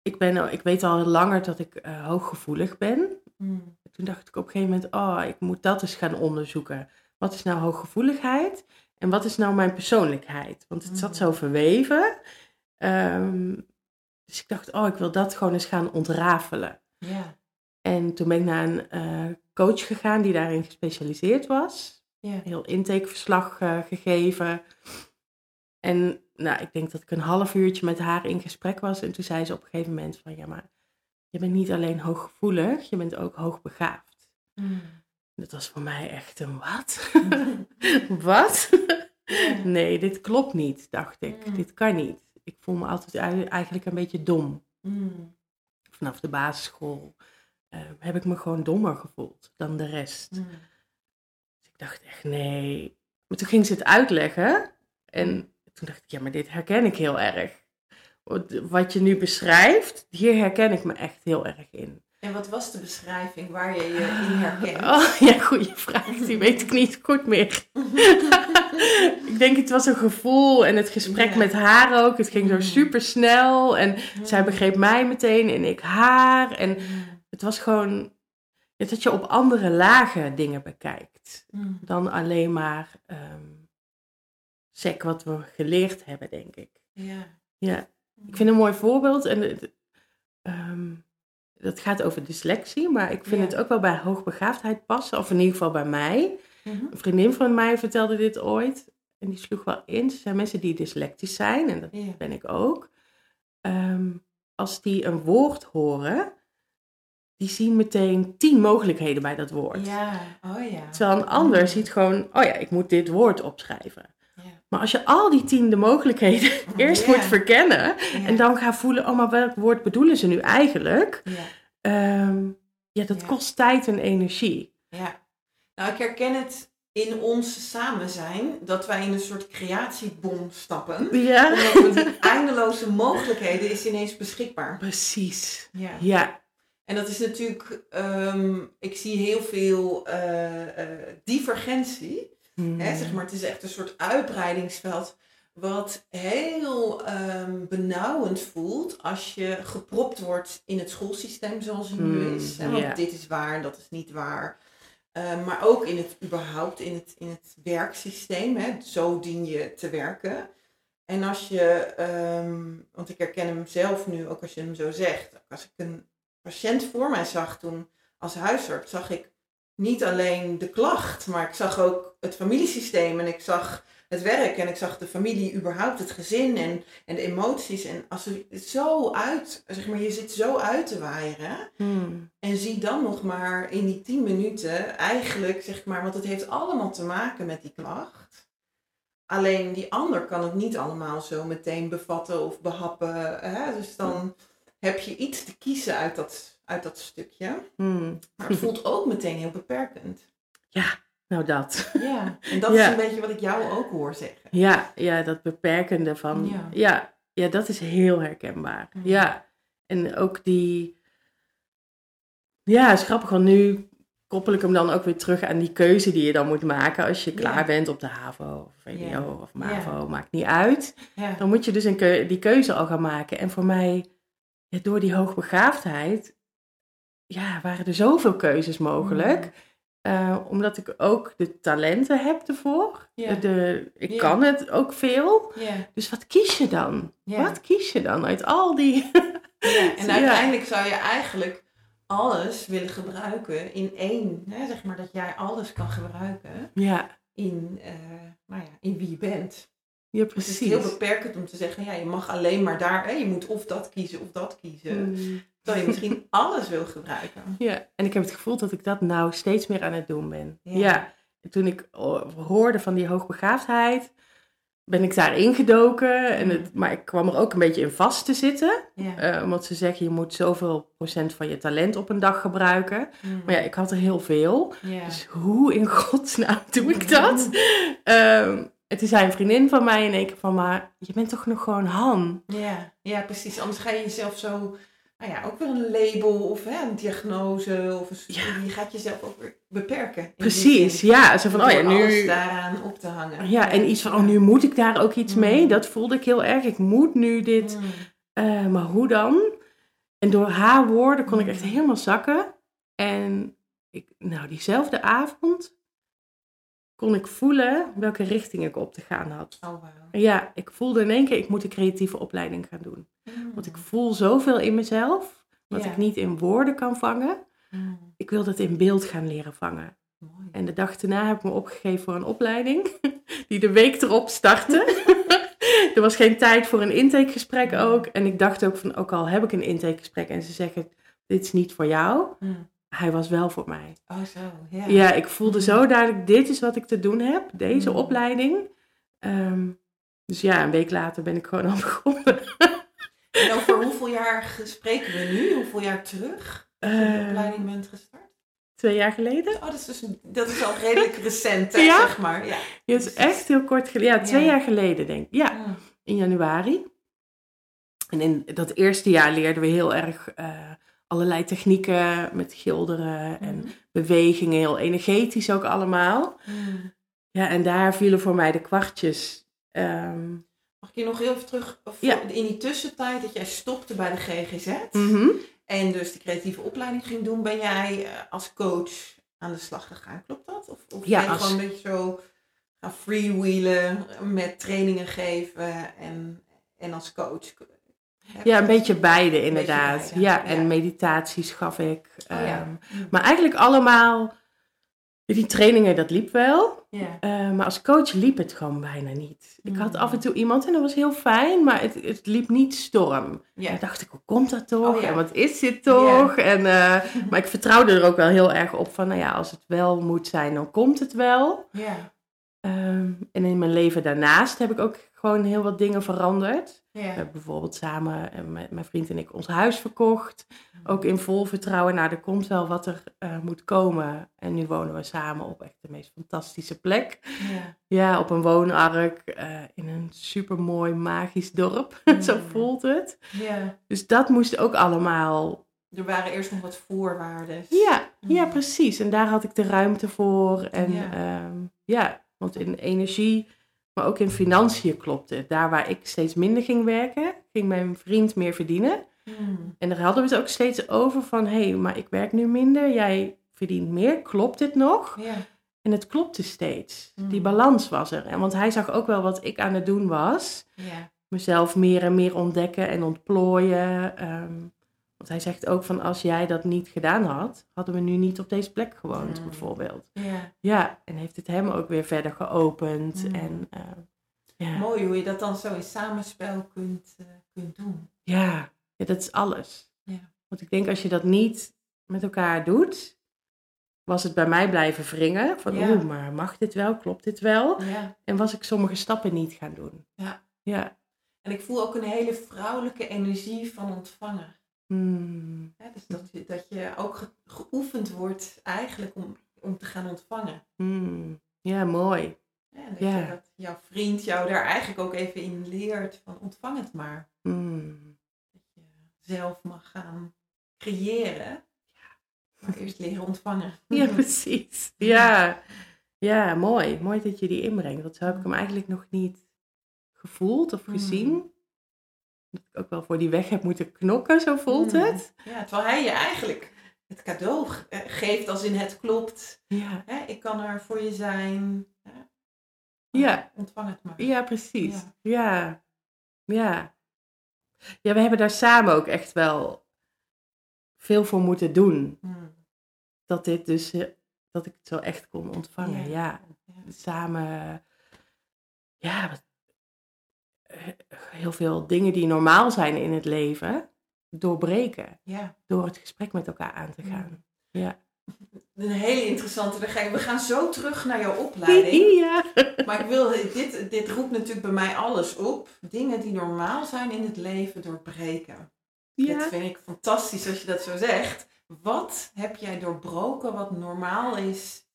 ik, ben, ik weet al langer dat ik eh, hooggevoelig ben. Mm. Toen dacht ik op een gegeven moment, oh, ik moet dat eens gaan onderzoeken. Wat is nou hooggevoeligheid en wat is nou mijn persoonlijkheid? Want het zat Mhm. zo verweven. Ehm, dus ik dacht, oh, ik wil dat gewoon eens gaan ontrafelen. Ja. En toen ben ik naar een eh, coach gegaan die daarin gespecialiseerd was. Ja. Heel intakeverslag eh, gegeven. En nou, ik denk dat ik een half uurtje met haar in gesprek was. En toen zei ze op een gegeven moment van, ja, maar je bent niet alleen hooggevoelig, je bent ook hoogbegaafd. Mm. Dat was voor mij echt een wat? wat? Nee, dit klopt niet, dacht ik. Mm. Dit kan niet. Ik voel me altijd ei- eigenlijk een beetje dom. Mm. Vanaf de basisschool eh, heb ik me gewoon dommer gevoeld dan de rest. Mm. Dus ik dacht echt, nee. Maar toen ging ze het uitleggen. En toen dacht ik, ja, maar dit herken ik heel erg. Wat je nu beschrijft, hier herken ik me echt heel erg in. En wat was de beschrijving waar je je in herkent? Oh, ja, goede vraag. Die weet ik niet goed meer. ik denk, het was een gevoel en het gesprek Ja. met haar ook. Het ging zo Mm. super snel en zij begreep mij meteen en ik haar. En Mm. het was gewoon dat je op andere lagen dingen bekijkt. Mm. dan alleen maar ehm sec wat we geleerd hebben, denk ik. Ja. Ja, ik vind een mooi voorbeeld. En ehm, dat gaat over dyslexie, maar ik vind Ja. het ook wel bij hoogbegaafdheid passen. Of in ieder geval bij mij. Mhm. Een vriendin van mij vertelde dit ooit. En die sloeg wel in. Er zijn mensen die dyslectisch zijn, en dat Ja. ben ik ook. Ehm, als die een woord horen, die zien meteen tien mogelijkheden bij dat woord. Ja, oh ja. Terwijl een ander Mm. ziet gewoon, oh ja, ik moet dit woord opschrijven. Maar als je al die tiende mogelijkheden eerst Ja. moet verkennen en dan gaat voelen, oh maar welk woord bedoelen ze nu eigenlijk? Ja. Ehm, ja, dat kost tijd en energie. ja. Nou, ik herken het in ons samen zijn, dat wij in een soort creatiebom stappen. Ja, Omdat we eindeloze mogelijkheden is ineens beschikbaar. precies. Ja. Ja, En dat is natuurlijk, ehm, ik zie heel veel eh, eh, divergentie. Hmm. Hè, zeg maar, het is echt een soort uitbreidingsveld. Wat heel ehm, benauwend voelt als je gepropt wordt in het schoolsysteem zoals het nu Hmm, is. Hè? Want dit is waar, dat is niet waar. Ehm, maar ook in het überhaupt in het, in het werksysteem. Hè? Zo dien je te werken. En als je, ehm, want ik herken hem zelf nu, ook als je hem zo zegt. Als ik een patiënt voor mij zag toen als huisarts, zag ik niet alleen de klacht, maar ik zag ook het familiesysteem en ik zag het werk en ik zag de familie, überhaupt het gezin en, en de emoties. En als je het zo uit, zeg maar, je zit zo uit te waaieren Hmm. en zie dan nog maar in die tien minuten eigenlijk, zeg maar, want het heeft allemaal te maken met die klacht. Alleen die ander kan het niet allemaal zo meteen bevatten of behappen. Hè? Dus dan heb je iets te kiezen uit dat, uit dat stukje. Hmm. Maar het voelt ook meteen heel beperkend. Nou dat. Ja, en dat Ja. is een beetje wat ik jou ook hoor zeggen. Ja, ja, dat beperkende van. Ja. Ja, ja, dat is heel herkenbaar. Ja, en ook die. Ja, is grappig, want nu koppel ik hem dan ook weer terug aan die keuze die je dan moet maken als je klaar Ja. bent op de HAVO of VWO Ja. of MAVO, maakt niet uit. Ja. Dan moet je dus een keu- die keuze al gaan maken. En voor mij, ja, door die hoogbegaafdheid, ja, waren er zoveel keuzes mogelijk. Mm. Eh, omdat ik ook de talenten heb ervoor. De, ik kan het ook veel. Dus wat kies je dan? Wat kies je dan uit al die... Ja, en uiteindelijk zou je eigenlijk alles willen gebruiken in één. Hè? Zeg maar dat jij alles kan gebruiken ja, in, eh, nou ja, in wie je bent. ja, Dus het is precies. heel beperkend om te zeggen, ja, je mag alleen maar daar, hè? je moet of dat kiezen of dat kiezen. Mm. Terwijl je misschien alles wil gebruiken. Ja, en ik heb het gevoel dat ik dat nou steeds meer aan het doen ben. Ja. Ja, En toen ik hoorde van die hoogbegaafdheid, ben ik daar ingedoken. En het, maar ik kwam er ook een beetje in vast te zitten. Ja. Eh, omdat ze zeggen, je moet zoveel procent van je talent op een dag gebruiken. Mm. Maar ja, ik had er heel veel. ja. Dus hoe in godsnaam doe ik dat? Ehm, en toen zei een vriendin van mij in één keer van, maar je bent toch nog gewoon Han? Ja, ja, precies. Anders ga je jezelf zo, nou ja, ook weer een label of hè, een diagnose of een studie. Je gaat jezelf ook weer beperken. Precies, ja. Zo van, oh ja, Door alles nu... daaraan op te hangen. Ja, en iets van, oh, nu moet ik daar ook iets mee. Mm. Dat voelde ik heel erg. Ik moet nu dit. Mm. Eh, maar hoe dan? En door haar woorden kon ik echt Mm. helemaal zakken. En ik, nou, diezelfde avond kon ik voelen welke richting ik op te gaan had. Oh, ja, ik voelde in één keer, ik moet een creatieve opleiding gaan doen. Mm. Want ik voel zoveel in mezelf, wat Ja. ik niet in woorden kan vangen. Mm. Ik wil dat in beeld gaan leren vangen. Mooi. En de dag daarna heb ik me opgegeven voor een opleiding, die de week erop startte. er was geen tijd voor een intakegesprek ook. En ik dacht ook van, ook al heb ik een intakegesprek en ze zeggen, dit is niet voor jou. Mm. Hij was wel voor mij. Oh, zo. Ja. Ja, ik voelde zo duidelijk, dit is wat ik te doen heb, deze Mm. opleiding. Ehm, dus ja, een week later ben ik gewoon al begonnen. En over hoeveel jaar spreken we nu? Hoeveel jaar terug? Dat je de Eh, opleiding bent gestart? twee jaar geleden. Oh, dat is, dus, dat is al redelijk recent, hè, Ja? zeg maar. Ja. Het is echt heel kort geleden. Ja, twee Ja. jaar geleden denk ik. Ja, Mm. in januari. En in dat eerste jaar leerden we heel erg eh, allerlei technieken met schilderen en Mhm. bewegingen, heel energetisch ook allemaal. Mm. Ja, en daar vielen voor mij de kwartjes. Ehm, Mag ik je nog heel even terug, Ja. in die tussentijd dat jij stopte bij de GGZ mhm. en dus de creatieve opleiding ging doen, ben jij eh, als coach aan de slag gegaan, klopt dat? Of, of Ja, ben je als- gewoon een beetje zo gaan freewheelen met trainingen geven en, en als coach? Ja, een beetje beide inderdaad. beide, ja, ja. en meditaties gaf ik. Oh, ja. Ehm, Maar eigenlijk allemaal, die trainingen, dat liep wel. Ja. Eh, maar als coach liep het gewoon bijna niet. Ik had Mm. af en toe iemand en dat was heel fijn, maar het, het liep niet storm. Ja. En dacht ik, hoe komt dat toch? Oh, ja. En wat is dit toch? En, eh, maar ik vertrouwde er ook wel heel erg op van, nou ja, als het wel moet zijn, dan komt het wel. Ja. Ehm, en in mijn leven daarnaast heb ik ook gewoon heel wat dingen veranderd. We hebben bijvoorbeeld samen, eh, met mijn vriend en ik, ons huis verkocht. Ook in vol vertrouwen, nou, er komt wel wat er eh, moet komen. En nu wonen we samen op echt de meest fantastische plek. Ja. Ja, op een woonark eh, in een supermooi magisch dorp. Zo Mm. voelt het. ja. Dus dat moest ook allemaal. Er waren eerst nog wat voorwaarden. Ja, ja, Mm. precies. En daar had ik de ruimte voor. En Ja. ja, ja want in energie, maar ook in financiën klopte het. Daar waar ik steeds minder ging werken, ging mijn vriend meer verdienen. Mm. En daar hadden we het ook steeds over van, hé, hey, maar ik werk nu minder, jij verdient meer, klopt dit nog? Ja. En het klopte steeds. Die Mm. balans was er. En want hij zag ook wel wat ik aan het doen was. Ja. Mezelf meer en meer ontdekken en ontplooien. Ehm, want hij zegt ook van als jij dat niet gedaan had, hadden we nu niet op deze plek gewoond, bijvoorbeeld. Ja. Ja, en heeft het hem ook weer verder geopend. Mm. En ehm, ja. Mooi hoe je dat dan zo in samenspel kunt, eh, kunt doen. Ja. ja, dat is alles. Ja. Want ik denk als je dat niet met elkaar doet, was het bij mij blijven wringen. Van, Ja. oeh, maar mag dit wel? Klopt dit wel? Ja. En was ik sommige stappen niet gaan doen. Ja. Ja. En ik voel ook een hele vrouwelijke energie van ontvangen. Hmm. Dus dat je, dat je ook ge- geoefend wordt eigenlijk om, om te gaan ontvangen. Hmm. Ja, mooi. En dat, Ja. je, dat jouw vriend jou daar eigenlijk ook even in leert van ontvang het maar. Hmm. Dat je zelf mag gaan creëren. Maar eerst leren ontvangen. Ja, precies. Ja. ja, mooi. Mooi dat je die inbrengt. Want zo heb ik hem eigenlijk nog niet gevoeld of Mm. gezien. Dat ik ook wel voor die weg heb moeten knokken, zo voelt Mm. het. Ja, terwijl hij je eigenlijk het cadeau eh, geeft als in het klopt. Ja, Hè, ik kan er voor je zijn. Hè? Ja. Ontvang het maar. ja precies. Ja. Ja. ja. Ja, we hebben daar samen ook echt wel veel voor moeten doen. Mm. Dat dit dus, eh, dat ik het zo echt kon ontvangen. Ja. Ja, Ja. samen, ja, wat- heel veel dingen die normaal zijn in het leven, doorbreken. Ja. Door het gesprek met elkaar aan te gaan. Ja. Een hele interessante. we gaan- We gaan zo terug naar jouw opleiding. ja. Maar ik wil, dit, dit roept natuurlijk bij mij alles op. Dingen die normaal zijn in het leven doorbreken. Dat Ja. vind ik fantastisch als je dat zo zegt. Wat heb jij doorbroken wat normaal is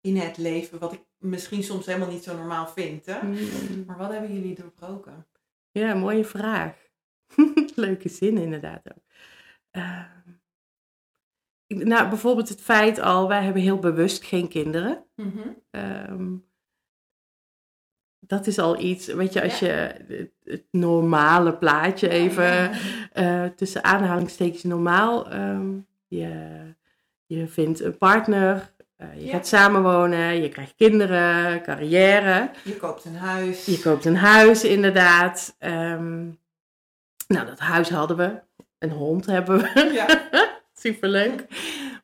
in het leven? Wat ik misschien soms helemaal niet zo normaal vind. Hè? Mm. Maar wat hebben jullie doorbroken? Ja, mooie vraag. Leuke zin inderdaad ook. Ehm, nou, bijvoorbeeld het feit al, wij hebben heel bewust geen kinderen. Ehm, dat is al iets, weet je, als Ja. je het, het normale plaatje even Ja. eh, tussen aanhalingstekens normaal. ehm, je, je vindt een partner, eh, je Ja. gaat samenwonen, je krijgt kinderen, carrière. Je koopt een huis. Je koopt een huis, inderdaad. Ehm, nou, dat huis hadden we. Een hond hebben we. Ja. Superleuk.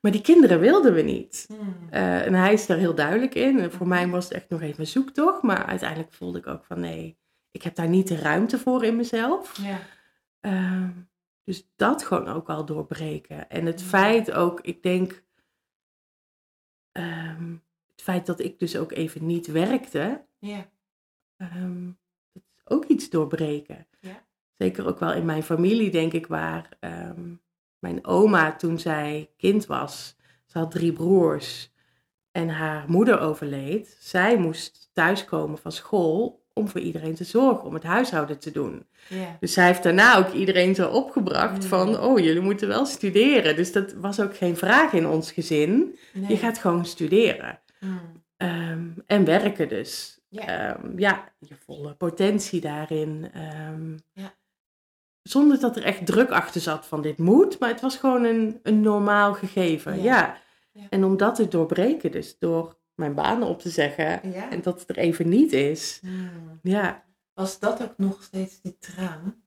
Maar die kinderen wilden we niet. Hmm. Eh, en hij is daar heel duidelijk in. En voor mij was het echt nog even een zoektocht. Maar uiteindelijk voelde ik ook van nee, ik heb daar niet de ruimte voor in mezelf. Ja. Ehm, dus dat gewoon ook al doorbreken. En het Ja. feit ook, ik denk, ehm, het feit dat ik dus ook even niet werkte, Ja. ehm, dat is ook iets doorbreken. Ja. Zeker ook wel in mijn familie, denk ik, waar ehm, mijn oma toen zij kind was, ze had drie broers en haar moeder overleed. Zij moest thuiskomen van school om voor iedereen te zorgen, om het huishouden te doen. Dus zij heeft daarna ook iedereen zo opgebracht Mm. van, oh, jullie moeten wel studeren. Dus dat was ook geen vraag in ons gezin. Nee. Je gaat gewoon studeren. Hmm. Ehm, en werken dus. Ja. Ehm, ja, je volle potentie daarin. Ehm, Ja. Zonder dat er echt druk achter zat van dit moet, maar het was gewoon een, een normaal gegeven. Ja. En om dat te doorbreken, dus door mijn baan op te zeggen Ja. en dat het er even niet is. Hmm. Ja. Was dat ook nog steeds die traan?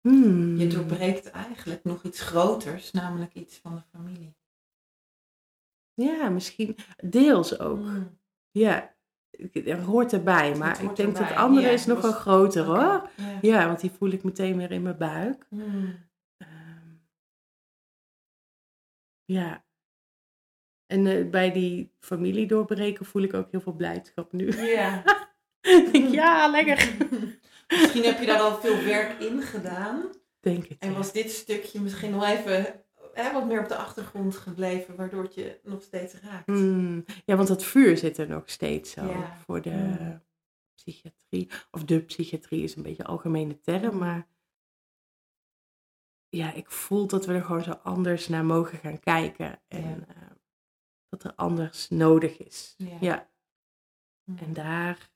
Hmm. Je doorbreekt eigenlijk nog iets groters, namelijk iets van de familie. Ja, misschien deels ook. Hmm. Ja, er hoort erbij, maar hoort ik denk dat erbij. het andere Ja, is nog was- wel groter hoor. Ja. Ja, want die voel ik meteen weer in mijn buik. Ehm, ja. En eh, bij die familie doorbreken voel ik ook heel veel blijdschap nu. Ja. Ik ja, lekker. Misschien heb je daar al veel werk in gedaan. Denk het. En ja. was dit stukje misschien nog even hè, wat meer op de achtergrond gebleven, waardoor het je nog steeds raakt. Hmm, ja, want dat vuur zit er nog steeds zo Ja. voor de Hmm. psychiatrie. Of de psychiatrie is een beetje een algemene term, maar ja, ik voel dat we er gewoon zo anders naar mogen gaan kijken. En Ja. Dat er anders nodig is. Ja. ja. Hmm. En daar,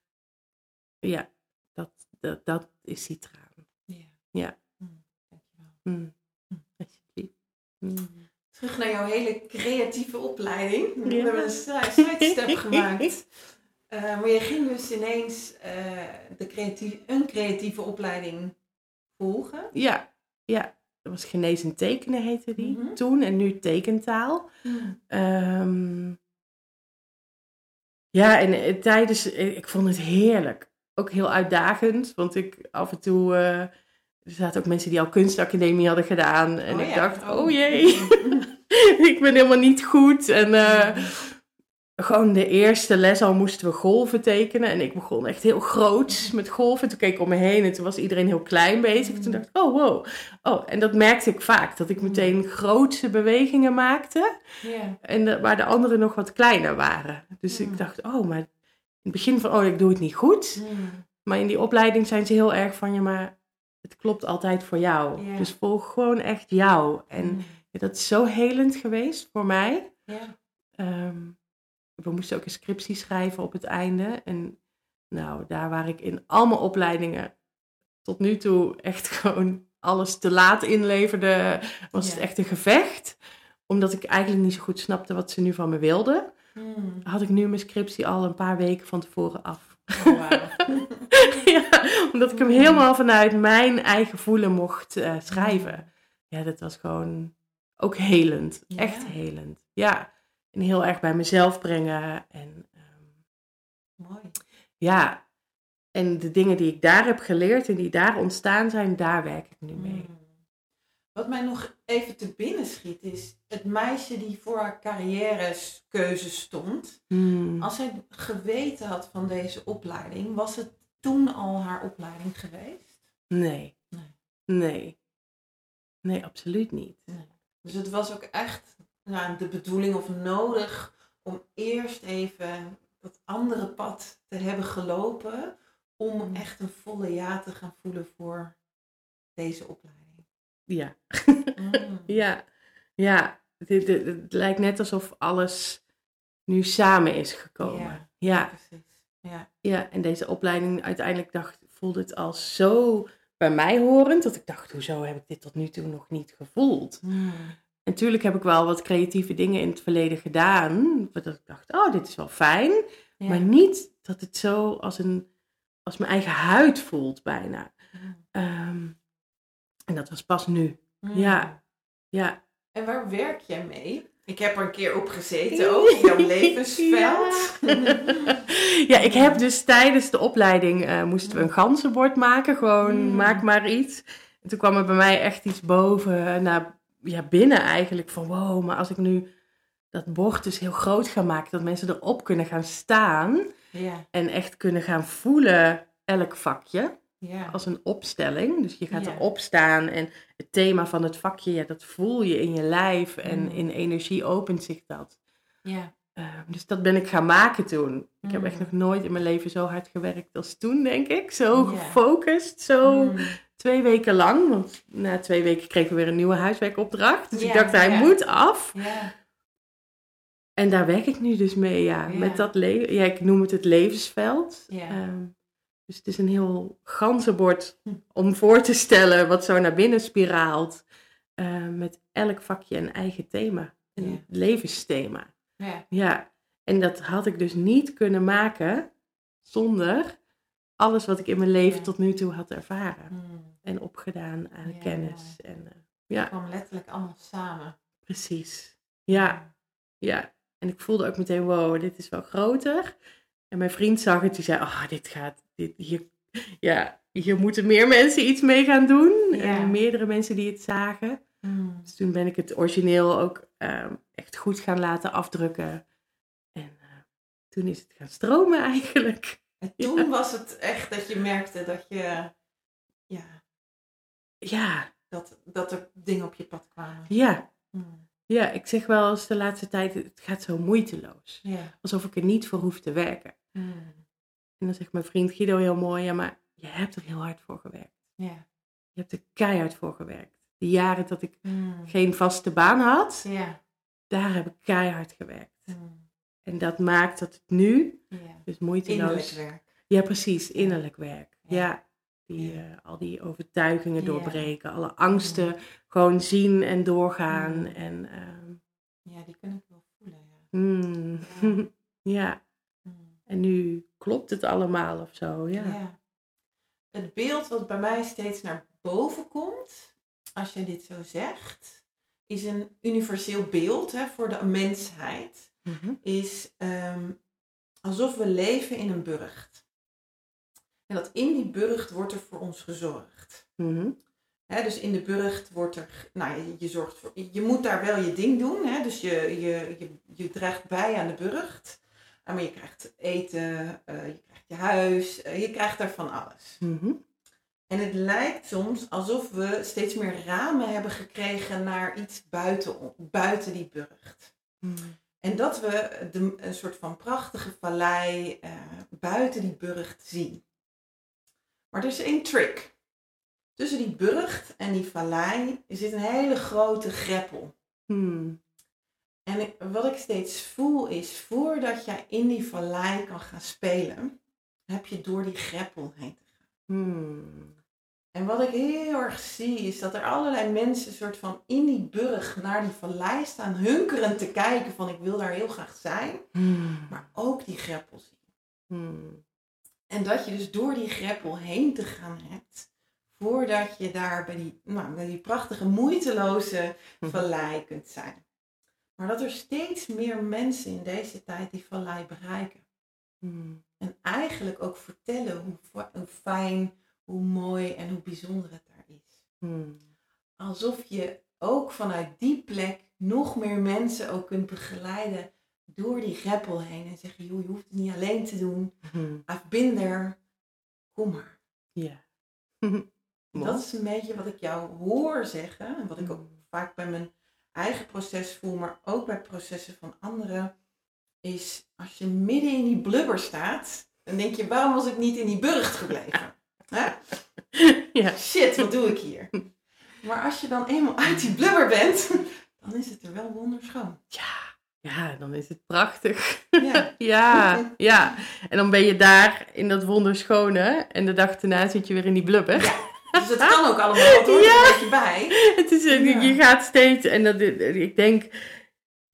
ja, dat, dat, dat is die traan. Ja. Ja. Hmm. Dankjewel. Mm. Mm. Alsjeblieft. Mm. Terug naar jouw hele creatieve opleiding. We hebben een side- sidestep gemaakt. Eh, maar je ging dus ineens eh, de creatief, een creatieve opleiding volgen. Ja, ja. Dat was genezend tekenen heette die Mhm. toen en nu tekentaal. Ehm, ja, en eh, tijdens, eh, ik vond het heerlijk. Ook heel uitdagend, want ik af en toe, eh, er zaten ook mensen die al kunstacademie hadden gedaan. En Oh ik ja, dacht, oh. oh, jee, ik ben helemaal niet goed. En eh, gewoon de eerste les al moesten we golven tekenen. En ik begon echt heel groot met golven. Toen keek ik om me heen en toen was iedereen heel klein bezig. Toen dacht ik, oh wow. Oh, en dat merkte ik vaak, dat ik meteen grootse bewegingen maakte. En de- waar de anderen nog wat kleiner waren. Dus Mm. ik dacht, oh, maar in het begin van, oh, ik doe het niet goed. Maar in die opleiding zijn ze heel erg van, ja, maar het klopt altijd voor jou. Dus volg gewoon echt jou. En Mm. dat is zo helend geweest voor mij. Ja. Ehm, we moesten ook een scriptie schrijven op het einde. En nou, daar waar ik in al mijn opleidingen tot nu toe echt gewoon alles te laat inleverde, was het echt een gevecht. Omdat ik eigenlijk niet zo goed snapte wat ze nu van me wilden. Hmm. Had ik nu mijn scriptie al een paar weken van tevoren af. Oh, ja, omdat ik hem helemaal vanuit mijn eigen voelen mocht eh, schrijven. Ja, dat was gewoon ook helend. Ja. Echt helend. Ja, en heel erg bij mezelf brengen. En ehm, Mooi. ja, en de dingen die ik daar heb geleerd en die daar ontstaan zijn, daar werk ik nu mee. Hmm. Wat mij nog even te binnen schiet is het meisje die voor haar carrièrekeuze stond. Hmm. Als zij geweten had van deze opleiding, was het toen al haar opleiding geweest? Nee. Nee. Nee. Nee, absoluut niet. Dus het was ook echt nou, de bedoeling of nodig om eerst even dat andere pad te hebben gelopen. Om Mm. echt een volle ja te gaan voelen voor deze opleiding. Ja. Mm. Ja. Ja. Het, het- lijkt net alsof alles nu samen is gekomen. Ja. ja. Precies. Ja. Ja, en deze opleiding uiteindelijk dacht, voelde het als zo bij mij horend, dat ik dacht, hoezo heb ik dit tot nu toe nog niet gevoeld? Mm. En natuurlijk heb ik wel wat creatieve dingen in het verleden gedaan, dat ik dacht, oh, dit is wel fijn, Ja. maar niet dat het zo als, een, als mijn eigen huid voelt bijna. Mm. Ehm, en dat was pas nu. Mm. Ja. Ja, En waar werk jij mee? Ik heb er een keer op gezeten, ook in jouw levensveld. ja, ik heb dus tijdens de opleiding eh, moesten we een ganzenbord maken. Gewoon Mm. maak maar iets. En toen kwam er bij mij echt iets boven naar ja, binnen eigenlijk. Van wow, maar als ik nu dat bord dus heel groot ga maken. Dat mensen erop kunnen gaan staan. ja, En echt kunnen gaan voelen elk vakje. ja. Als een opstelling. Dus je gaat Ja. erop staan. En het thema van het vakje, ja, dat voel je in je lijf. En Mm. in energie opent zich dat. ja. Uh, dus dat ben ik gaan maken toen. Ik heb Mm. echt nog nooit in mijn leven zo hard gewerkt als toen, denk ik. Zo gefocust, zo Mm. Twee weken lang. Want na twee weken kregen we weer een nieuwe huiswerkopdracht. Dus ik dacht, hij moet af. Ja. En daar werk ik nu dus mee, ja. Met dat leven. Ja, ik noem het het levensveld. Ja. Ehm, dus het is een heel ganzenbord om voor te stellen wat zo naar binnen spiraalt. Eh, met elk vakje een eigen thema. Een levensthema. Ja. Ja, en dat had ik dus niet kunnen maken zonder alles wat ik in mijn leven Ja. tot nu toe had ervaren Mm. en opgedaan aan Ja, kennis. En, uh, Het ja, kwam letterlijk allemaal samen. precies. Ja, ja. En ik voelde ook meteen, wow, dit is wel groter. En mijn vriend zag het, die zei, oh, dit gaat, dit, hier, ja, hier moeten meer mensen iets mee gaan doen. Ja. En meerdere mensen die het zagen. Mm. Dus toen ben ik het origineel ook ehm, echt goed gaan laten afdrukken. En eh, toen is het gaan stromen eigenlijk. En toen was het echt dat je merkte dat je, ja, Ja, dat, dat er dingen op je pad kwamen. ja, Mm. ja. Ik zeg wel eens de laatste tijd, het gaat zo moeiteloos. Ja. Alsof ik er niet voor hoef te werken. Mm. En dan zegt mijn vriend Guido heel mooi, ja, maar je hebt er heel hard voor gewerkt. Ja. Je hebt er keihard voor gewerkt. De jaren dat ik Mm. geen vaste baan had, Ja. daar heb ik keihard gewerkt. En dat maakt dat het nu, Ja. dus Innerlijk moeiteloos... werk. Ja, precies. Innerlijk werk. Ja. Ja. Die, eh, al die overtuigingen doorbreken. Alle angsten gewoon zien en doorgaan. En ehm, Ja, die kun ik wel voelen. Ja. mm, Ja. Mm. En nu klopt het allemaal of zo. Ja. Ja. Het beeld wat bij mij steeds naar boven komt, als jij dit zo zegt, is een universeel beeld hè, voor de mensheid. Mhm. Is ehm, alsof we leven in een burcht. En dat in die burcht wordt er voor ons gezorgd. Mhm. Dus in de burcht wordt er, nou je, je zorgt voor, je moet daar wel je ding doen. Hè, dus je, je, je, je draagt bij aan de burcht. Ah, Maar je krijgt eten, eh, je krijgt je huis, eh, je krijgt daar van alles. Mhm. En het lijkt soms alsof we steeds meer ramen hebben gekregen naar iets buiten, buiten die burcht. Mhm. En dat we de, een soort van prachtige vallei eh, buiten die burcht zien. Maar er is één trick. Tussen die burcht en die vallei zit een hele grote greppel. Hmm. En ik- wat ik steeds voel is, voordat jij in die vallei kan gaan spelen, heb je door die greppel heen te gaan. Hmm. En wat ik heel erg zie, is dat er allerlei mensen soort van in die burg naar die vallei staan, hunkerend te kijken van ik wil daar heel graag zijn, Hmm. maar ook die greppel zien. Hmm. En dat je dus door die greppel heen te gaan hebt, voordat je daar bij die, nou, bij die prachtige, moeiteloze vallei kunt zijn. Maar dat er steeds meer mensen in deze tijd die vallei bereiken. Hmm. En eigenlijk ook vertellen hoe, hoe fijn, hoe mooi en hoe bijzonder het daar is. Hmm. Alsof je ook vanuit die plek nog meer mensen ook kunt begeleiden door die greppel heen. En zeggen, joh, je hoeft het niet alleen te doen. Hmm. Been there. Kom maar. Ja. Dat is een beetje wat ik jou hoor zeggen. En wat ik ook Hmm. vaak bij mijn eigen proces voel, maar ook bij processen van anderen. Is als je midden in die blubber staat, dan denk je, waarom was ik niet in die burcht gebleven? Hè? Ja. Shit, wat doe ik hier? Maar als je dan eenmaal uit die blubber bent, dan is het er wel wonderschoon. Ja. Ja, dan is het prachtig. Ja. Ja, ja. En dan ben je daar in dat wonderschone en de dag daarna zit je weer in die blubber. Dus het kan ook allemaal, het hoort er Ja. een beetje bij. Het is, Ja. Je gaat steeds, en dat, ik denk,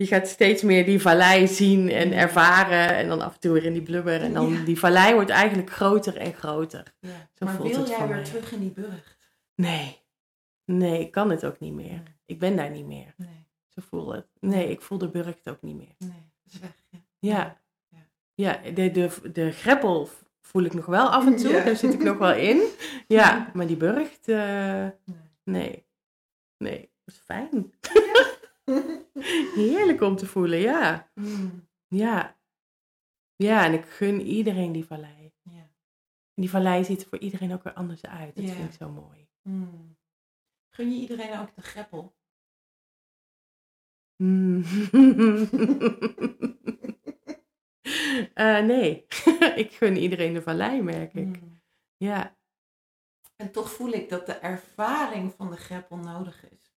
je gaat steeds meer die vallei zien en ervaren. En dan af en toe weer in die blubber. En dan Ja. die vallei wordt eigenlijk groter en groter. Ja. Zo Maar voelt wil het jij weer mij. terug in die burcht? Nee, nee, ik kan het ook niet meer. Ik ben daar niet meer. Nee, Zo voel het. Nee, ik voel de burcht ook niet meer. nee, dat is weg. Ja. Ja, Ja. ja de, de, de greppel voel ik nog wel af en toe. Ja. Daar zit ik nog wel in. Ja, maar die burcht, eh, Nee. nee. Nee, dat is fijn. Heerlijk om te voelen, ja. Mm, Ja. Ja, en ik gun iedereen die vallei. ja. Die vallei ziet er voor iedereen ook weer anders uit. Dat Ja. vind ik zo mooi. Mm. Gun je iedereen ook de greppel? Mm. Eh, nee, ik gun iedereen de vallei, merk ik. Ja, En toch voel ik dat de ervaring van de greppel nodig is.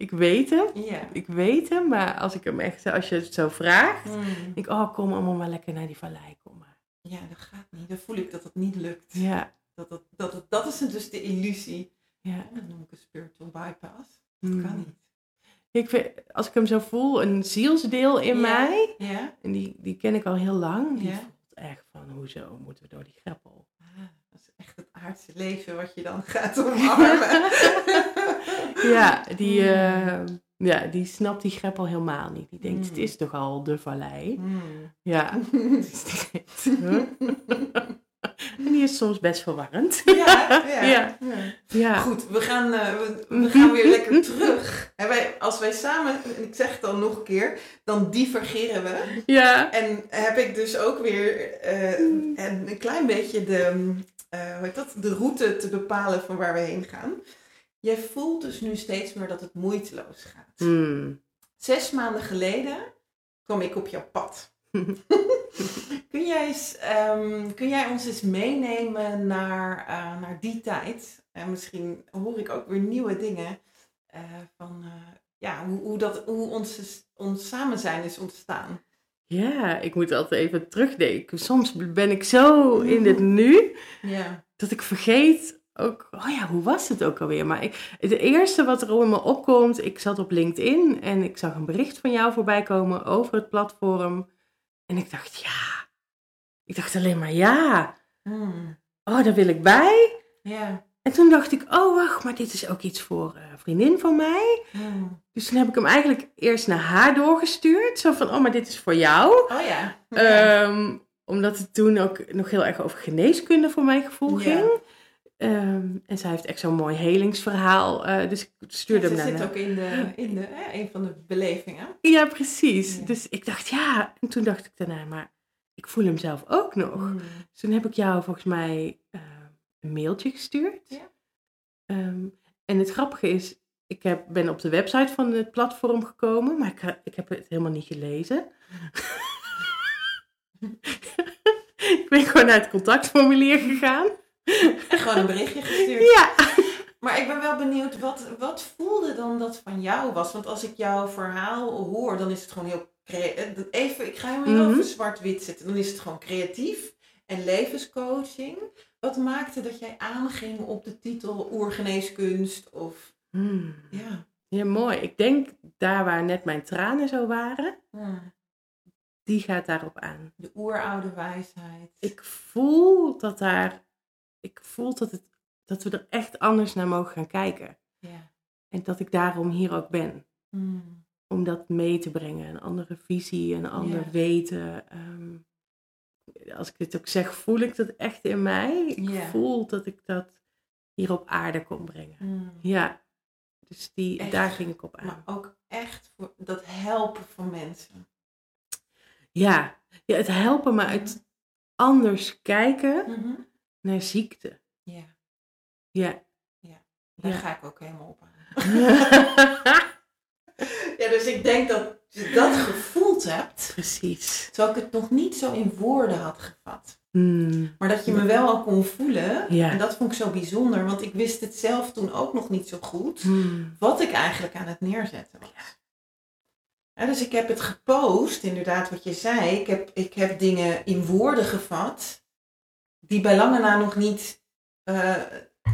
Ik weet hem. Ik weet hem, maar als ik hem echt, als je het zo vraagt, Mm. denk ik, oh, kom allemaal maar lekker naar die vallei, kom maar. Ja, dat gaat niet. Dan voel ik dat het niet lukt. Ja, Dat, dat, dat, dat, dat is dus de illusie. ja. Dat noem ik een spiritual bypass. Mm. Dat kan niet. Ik vind, als ik hem zo voel, een zielsdeel in mij, Ja? en die, die ken ik al heel lang, die Ja. voelt echt van, hoezo moeten we door die greppel? Is echt het aardse leven wat je dan gaat omarmen. Ja, die, Mm. eh, ja, die snapt die greppel helemaal niet. Die denkt, Mm. het is toch al de vallei? Mm. Ja. En die is soms best verwarrend. ja, ja. Ja. Goed, we gaan, eh, we, we gaan weer lekker terug. En wij, als wij samen, en ik zeg het dan nog een keer, dan divergeren we. Ja. En heb ik dus ook weer een, een klein beetje de, eh, hoe heet dat, de route te bepalen van waar we heen gaan. Jij voelt dus nu steeds meer dat het moeiteloos gaat. Hmm. Zes maanden geleden kwam ik op jouw pad. kun, jij eens, ehm, kun jij ons eens meenemen naar, eh, naar die tijd? En misschien hoor ik ook weer nieuwe dingen eh, van ja, hoe, hoe, dat, hoe ons, ons samen zijn is ontstaan. Ja, ik moet altijd even terugdenken. Soms ben ik zo in het nu Ja. dat ik vergeet ook, oh ja, hoe was het ook alweer? Maar ik, het eerste wat er in me opkomt, ik zat op LinkedIn en ik zag een bericht van jou voorbij komen over het platform. En ik dacht, ja. Ik dacht alleen maar, ja. Hmm. Oh, daar wil ik bij. Ja. En toen dacht ik, oh wacht, maar dit is ook iets voor eh, een vriendin van mij. Hmm. Dus toen heb ik hem eigenlijk eerst naar haar doorgestuurd. Zo van, oh, maar dit is voor jou. Oh ja. Ehm, omdat het toen ook nog heel erg over geneeskunde voor mijn gevoel Ja. ging. Ehm, en zij heeft echt zo'n mooi helingsverhaal. eh, dus ik stuurde Ze hem zit naar ook in, de, in de, hè, een van de belevingen. Ja, precies. Ja. Dus ik dacht, ja. En toen dacht ik daarna, maar ik voel hem zelf ook nog. Hmm. Dus toen heb ik jou volgens mij eh, een mailtje gestuurd. Ja. Ehm, en het grappige is, ik heb, ben op de website van het platform gekomen, maar ik, ik heb het helemaal niet gelezen. ik ben gewoon naar het contactformulier gegaan. En gewoon een berichtje gestuurd. Ja. Maar ik ben wel benieuwd, wat, wat voelde dan dat van jou was? Want als ik jouw verhaal hoor, dan is het gewoon heel creatief. Even, ik ga hem heel Mhm. even zwart-wit zetten. Dan is het gewoon creatief en levenscoaching. Wat maakte dat jij aanging op de titel oergeneeskunst? Of, Hmm. ja. Ja, mooi. Ik denk daar waar net mijn tranen zo waren, die gaat daarop aan. De oeroude wijsheid. Ik voel dat daar, ik voel dat, het, dat we er echt anders naar mogen gaan kijken. Ja. En dat ik daarom hier ook ben. Hmm. Om dat mee te brengen. Een andere visie, een ander Ja. weten. Ehm, als ik dit ook zeg, voel ik dat echt in mij. Ik voel dat ik dat hier op aarde kon brengen. Hmm. Ja, dus die, Echt. daar ging ik op aan. Maar ook echt voor dat helpen van mensen. Ja, ja het helpen me uit anders kijken Mhm. naar ziekte. Ja, Ja. daar Ja. ga ik ook helemaal op aan. Ja, dus ik denk dat je dat gevoeld hebt, Precies. terwijl ik het nog niet zo in woorden had gevat. Hmm. Maar dat je me wel al kon voelen. Ja. En dat vond ik zo bijzonder, want ik wist het zelf toen ook nog niet zo goed. Hmm. Wat ik eigenlijk aan het neerzetten was. Ja, dus ik heb het gepost, inderdaad wat je zei. Ik heb, ik heb dingen in woorden gevat die bij lange na nog niet eh,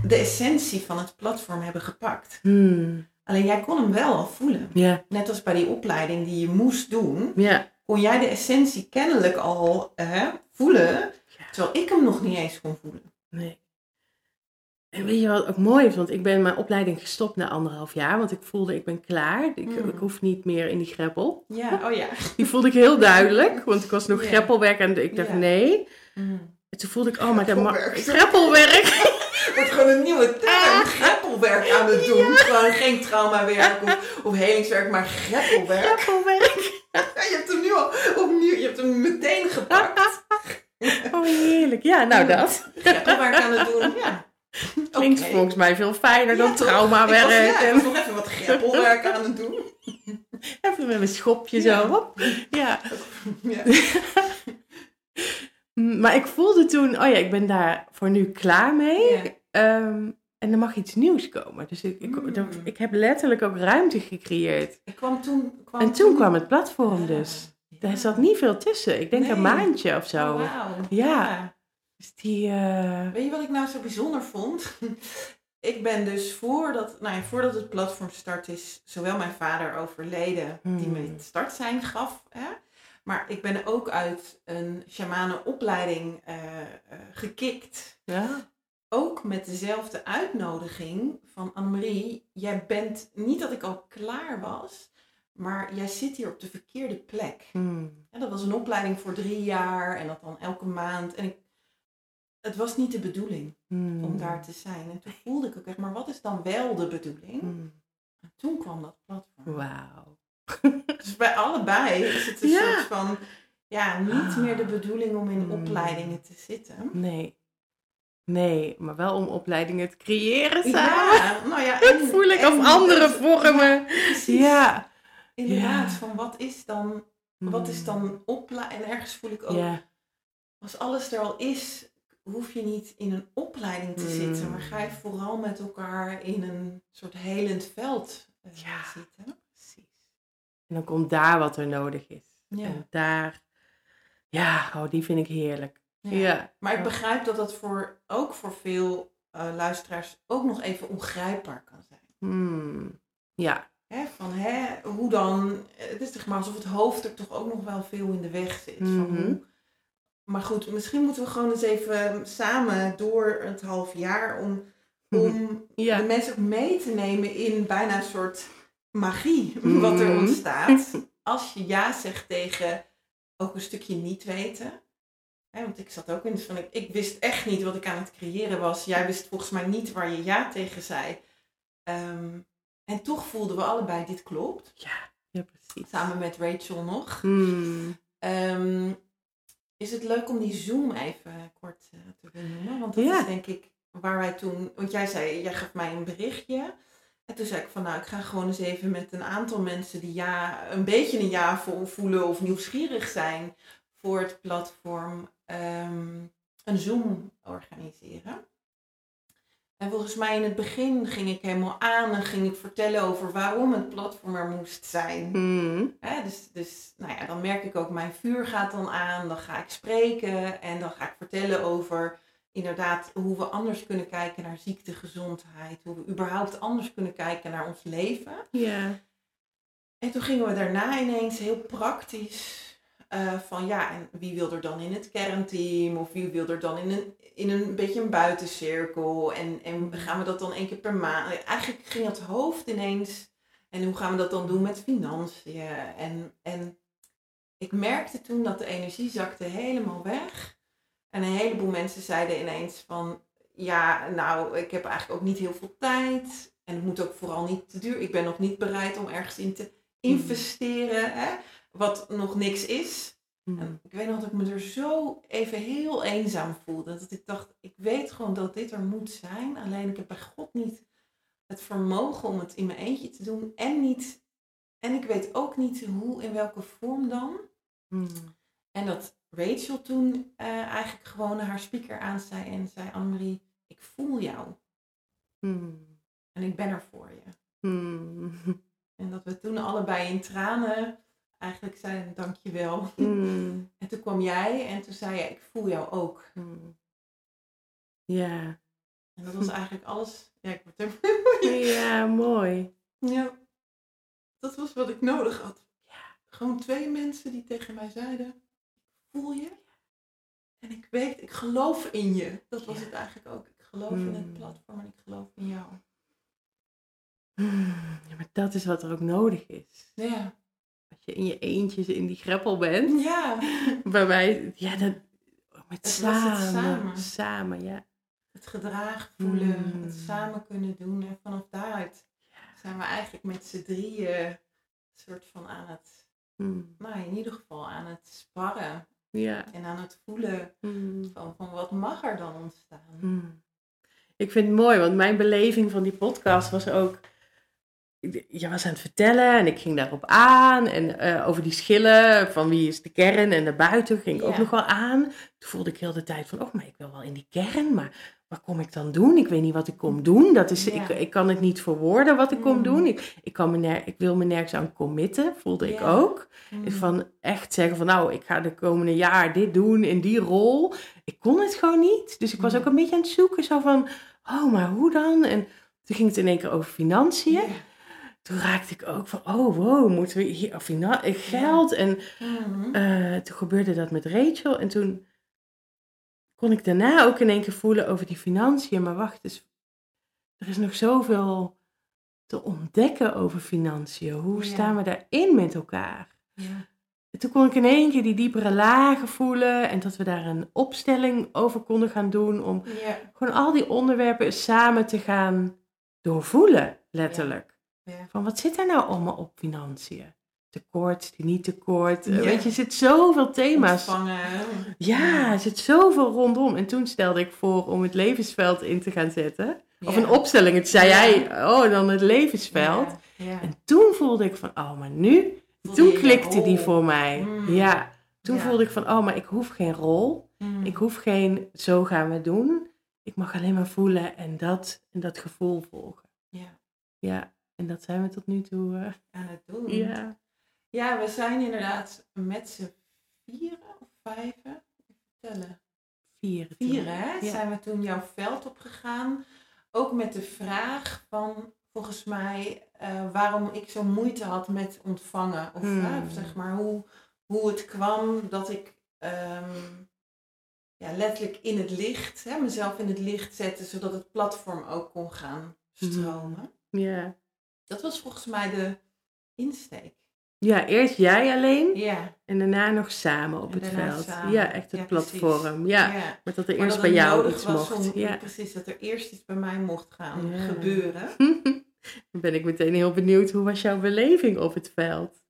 de essentie van het platform hebben gepakt. Hmm. Alleen jij kon hem wel al voelen. Ja, Net als bij die opleiding die je moest doen, ja. kon jij de essentie kennelijk al eh, voelen, terwijl ik hem nog niet eens kon voelen. Nee. En weet je wat ook mooi is? Want ik ben mijn opleiding gestopt na anderhalf jaar. Want ik voelde, ik ben klaar. Ik, Mm. ik hoef niet meer in die greppel. Ja, oh ja. Die voelde ik heel duidelijk. Want ik was nog greppelwerk en ik dacht nee. En toen voelde ik, oh, maar dat mag... Greppelwerk. Wordt gewoon een nieuwe term. Greppelwerk aan het doen. Gewoon geen traumawerk of, of helingswerk, maar greppelwerk. Greppelwerk. Ja, je hebt hem nu al opnieuw, je hebt hem meteen gepakt. Oh, heerlijk. Ja, nou dat. Greppelwerk aan het doen, ja. Klinkt volgens mij veel fijner dan Ja, traumawerk. Ja, en nog even wat greppelwerk aan het doen. even met mijn schopje zo. Hop. Ja. Ja. Maar ik voelde toen, oh ja, ik ben daar voor nu klaar mee. Ehm, en er mag iets nieuws komen. Dus ik, ik, Mm. er- ik heb letterlijk ook ruimte gecreëerd. Ik kwam toen... Kwam En toen kwam het platform dus. ja. Er zat niet veel tussen. Ik denk Nee. een maandje of zo. Oh. Ja. Dus die... eh, Weet je wat ik nou zo bijzonder vond? Ik ben dus voordat, nou ja, voordat het platform start is, zowel mijn vader overleden, die me Hmm. het startsein gaf. Hè? Maar ik ben ook uit een shamanenopleiding eh eh, gekikt. ja. Ook met dezelfde uitnodiging van Annemarie. Jij bent, niet dat ik al klaar was, maar jij zit hier op de verkeerde plek. Hmm. Ja, dat was een opleiding voor drie jaar en dat dan elke maand. En ik, het was niet de bedoeling Hmm. om daar te zijn. En toen voelde ik ook echt, maar wat is dan wel de bedoeling? Hmm. En toen kwam dat platform. Wauw. Dus bij allebei is het een Ja. soort van, ja, niet Ah. meer de bedoeling om in Hmm. opleidingen te zitten. Nee. Nee, maar wel om opleidingen te creëren samen. Ja, nou ja. Dat en- voel ik en op andere vormen. Ja. Inderdaad, Ja. van wat is dan, wat is dan opleiding? En ergens voel ik ook, Hmm. Ja. als alles er al is, hoef je niet in een opleiding te Hmm. zitten, maar ga je vooral met elkaar in een soort helend veld eh, Ja. zitten. En dan komt daar wat er nodig is. Ja. En daar, ja, oh, die vind ik heerlijk. Ja. Maar ik begrijp dat dat voor, ook voor veel eh, luisteraars ook nog even ongrijpbaar kan zijn. Hmm. Ja. Hè, van hè, hoe dan? Het is zeg maar alsof het hoofd er toch ook nog wel veel in de weg zit. Van Mhm. hoe, maar goed, misschien moeten we gewoon eens even samen door het half jaar om, om Ja. de mensen ook mee te nemen in bijna een soort magie wat er Mhm. ontstaat. Als je ja zegt tegen ook een stukje niet weten. Hè, want ik zat ook in van ik, ik wist echt niet wat ik aan het creëren was. Jij wist volgens mij niet waar je ja tegen zei. Ehm, en toch voelden we allebei dit klopt. Ja, ja precies. Samen met Rachel nog. Hmm. Ehm, is het leuk om die Zoom even kort eh, te benoemen? Want dat Ja. is denk ik waar wij toen... Want jij zei, jij gaf mij een berichtje. En toen zei ik van, nou, ik ga gewoon eens even met een aantal mensen die ja, een beetje een ja vo- voelen of nieuwsgierig zijn voor het platform, ehm, een Zoom organiseren. En volgens mij in het begin ging ik helemaal aan en ging ik vertellen over waarom het platform er moest zijn. Mm. Hè, dus, dus nou ja, dan merk ik ook, mijn vuur gaat dan aan, dan ga ik spreken en dan ga ik vertellen over inderdaad hoe we anders kunnen kijken naar ziekte, gezondheid, hoe we überhaupt anders kunnen kijken naar ons leven. Ja. En toen gingen we daarna ineens heel praktisch eh, van ja, en wie wil er dan in het kernteam of wie wil er dan in een, in een beetje een buitencirkel en, en gaan we dat dan één keer per maand. Eigenlijk ging het hoofd ineens en hoe gaan we dat dan doen met financiën en, en ik merkte toen dat de energie zakte helemaal weg en een heleboel mensen zeiden ineens van ja, nou ik heb eigenlijk ook niet heel veel tijd en het moet ook vooral niet te duur. Ik ben nog niet bereid om ergens in te investeren. Hè? wat nog niks is. Mm. En ik weet nog dat ik me er zo even heel eenzaam voelde. Dat ik dacht, ik weet gewoon dat dit er moet zijn. Alleen ik heb bij God niet het vermogen om het in mijn eentje te doen. En, niet, en ik weet ook niet hoe, in welke vorm dan. Mm. En dat Rachel toen uh, eigenlijk gewoon haar speaker aanzei en zei, Annemarie, ik voel jou. Mm. En ik ben er voor je. Mm. En dat we toen allebei in tranen eigenlijk zeiden dankjewel. Mm. En toen kwam jij en toen zei je, ik voel jou ook. Mm. Ja. En dat was eigenlijk alles. Ja, ik word er Ja, mooi. Ja. Dat was wat ik nodig had. Ja. Gewoon twee mensen die tegen mij zeiden, voel je. En ik weet, ik geloof in je. Dat was Ja. het eigenlijk ook. Ik geloof in het Mm. platform en ik geloof in jou. Ja, maar dat is wat er ook nodig is. Ja. Als je in je eentjes in die greppel bent. Ja. Bij mij, ja, dat, met Het samen. het samen. Samen, ja. Het gedragen voelen, Mm. het samen kunnen doen. En vanaf daaruit zijn we eigenlijk met z'n drieën soort van aan het, Mm. nou in ieder geval aan het sparren. Ja. En aan het voelen Mm. van, van wat mag er dan ontstaan. Mm. Ik vind het mooi, want mijn beleving van die podcast was ook. Je was aan het vertellen en ik ging daarop aan. En eh, over die schillen van wie is de kern en daarbuiten ging ik ook nog wel aan. Toen voelde ik heel de tijd van, oh, maar ik wil wel in die kern. Maar wat kom ik dan doen? Ik weet niet wat ik kom doen. Dat is, Ja. ik, ik kan het niet verwoorden wat ik kom Mm. doen. Ik, ik, kan me ner- ik wil me nergens aan committen, voelde ik ook. Mm. Is van echt zeggen van nou, ik ga de komende jaar dit doen in die rol. Ik kon het gewoon niet. Dus ik was Mm. ook een beetje aan het zoeken zo van, oh maar hoe dan? En toen ging het in één keer over financiën. Toen raakte ik ook van, oh wow, moeten we hier of geld? En Mhm. eh, toen gebeurde dat met Rachel. En toen kon ik daarna ook in één keer voelen over die financiën. Maar wacht eens, er is nog zoveel te ontdekken over financiën. Hoe Ja. staan we daarin met elkaar? ja. En toen kon ik in één keer die diepere lagen voelen en dat we daar een opstelling over konden gaan doen om Ja. gewoon al die onderwerpen samen te gaan doorvoelen, letterlijk. Ja. Van wat zit er nou allemaal op financiën? Tekort, niet tekort. Eh, Ja. Weet je, er zit zoveel thema's. Ontvangen. Ja, er zit zoveel rondom. En toen stelde ik voor om het levensveld in te gaan zetten. Of een opstelling. Toen zei jij, oh, dan het levensveld. Ja. En toen voelde ik van, oh, maar nu Voelde toen klikte die voor mij. Mm. Ja, toen voelde ik van, oh, maar ik hoef geen rol. Mm. Ik hoef geen, zo gaan we doen. Ik mag alleen maar voelen en dat, en dat gevoel volgen. Ja. Ja, en dat zijn we tot nu toe. eh, aan het doen. ja. Ja, we zijn inderdaad met z'n vieren of vijven. Tellen. Vieren. Vieren, hè? Ja. Zijn we toen jouw veld opgegaan. Ook met de vraag van, volgens mij, eh, waarom ik zo moeite had met ontvangen. Of Hmm. hè, zeg maar, hoe, hoe het kwam dat ik ehm, ja, letterlijk in het licht, hè, mezelf in het licht zette, zodat het platform ook kon gaan stromen. Ja. Dat was volgens mij de insteek. Ja, eerst jij alleen Ja. en daarna nog samen op En het veld. samen. Ja, echt het Ja, platform. Ja, ja. maar dat er eerst dat bij het jou iets mocht. Om, Ja. Precies, dat er eerst iets bij mij mocht gaan gebeuren. Dan ben ik meteen heel benieuwd, hoe was jouw beleving op het veld?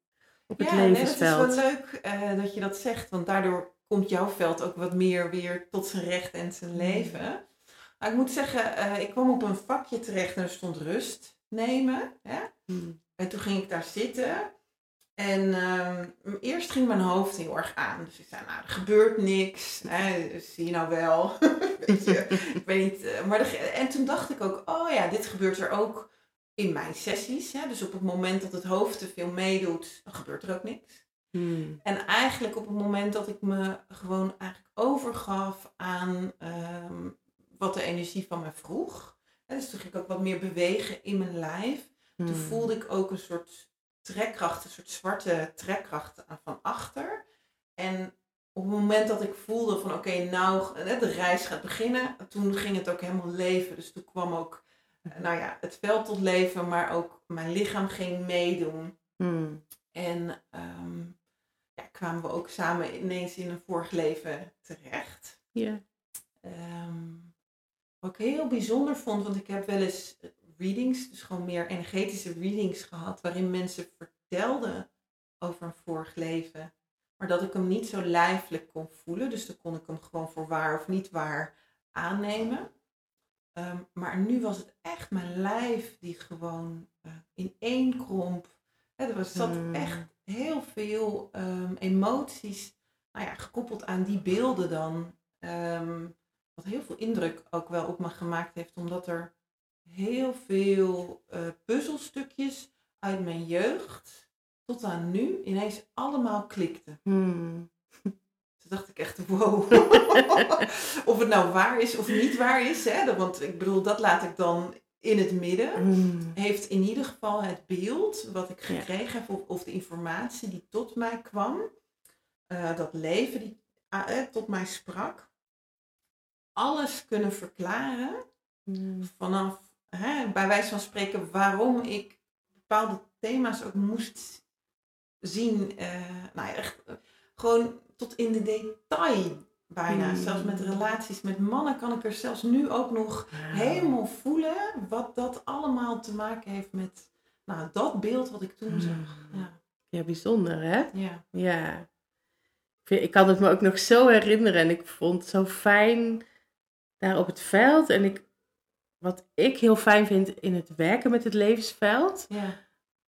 Op het ja, nee, dat is levensveld? wel leuk eh, dat je dat zegt, want daardoor komt jouw veld ook wat meer weer tot zijn recht en zijn leven. Maar ik moet zeggen, eh, ik kwam op een vakje terecht en er stond rust nemen. Hè? Hmm. En toen ging ik daar zitten. En ehm, eerst ging mijn hoofd heel erg aan. Dus ik zei, nou, er gebeurt niks. Hè, zie je nou wel. weet je, ik weet niet. eh, Maar de- en toen dacht ik ook, oh ja, dit gebeurt er ook in mijn sessies. Hè. Dus op het moment dat het hoofd te veel meedoet, dan gebeurt er ook niks. Hmm. En eigenlijk op het moment dat ik me gewoon eigenlijk overgaf aan ehm, wat de energie van me vroeg. Hè, dus toen ging ik ook wat meer bewegen in mijn lijf. Toen Hmm. voelde ik ook een soort trekkracht, een soort zwarte trekkracht van achter. En op het moment dat ik voelde van oké, nou eh, de reis gaat beginnen, toen ging het ook helemaal leven. Dus toen kwam ook eh, nou ja, het veld tot leven, maar ook mijn lichaam ging meedoen. Hmm. En ehm, ja, kwamen we ook samen ineens in een vorig leven terecht. Ja. Ehm, wat ik heel bijzonder vond, want ik heb wel eens readings, dus gewoon meer energetische readings gehad, waarin mensen vertelden over een vorig leven, maar dat ik hem niet zo lijfelijk kon voelen. Dus dan kon ik hem gewoon voor waar of niet waar aannemen. Ehm, maar nu was het echt mijn lijf die gewoon eh, in één kromp. Hè, er was, zat Hmm. echt heel veel ehm, emoties nou ja, gekoppeld aan die beelden dan. ehm, wat heel veel indruk ook wel op me gemaakt heeft, omdat er heel veel eh, puzzelstukjes uit mijn jeugd tot aan nu ineens allemaal klikten. Hmm. Toen dacht ik echt, wow. of het nou waar is of niet waar is. Hè? Want ik bedoel, dat laat ik dan in het midden. Hmm. Heeft in ieder geval het beeld wat ik Ja. gekregen heb, of, of de informatie die tot mij kwam, eh, dat leven die ah, eh, tot mij sprak, alles kunnen verklaren Hmm. vanaf, hè, bij wijze van spreken, waarom ik bepaalde thema's ook moest zien. eh, nou ja, echt eh, gewoon tot in de detail bijna. Hmm. Zelfs met relaties met mannen kan ik er zelfs nu ook nog helemaal voelen wat dat allemaal te maken heeft met nou, dat beeld wat ik toen zag. Ja. Ja, bijzonder hè? Ja. Ja. Ik kan het me ook nog zo herinneren en ik vond het zo fijn daar op het veld. En ik, wat ik heel fijn vind in het werken met het levensveld, Ja.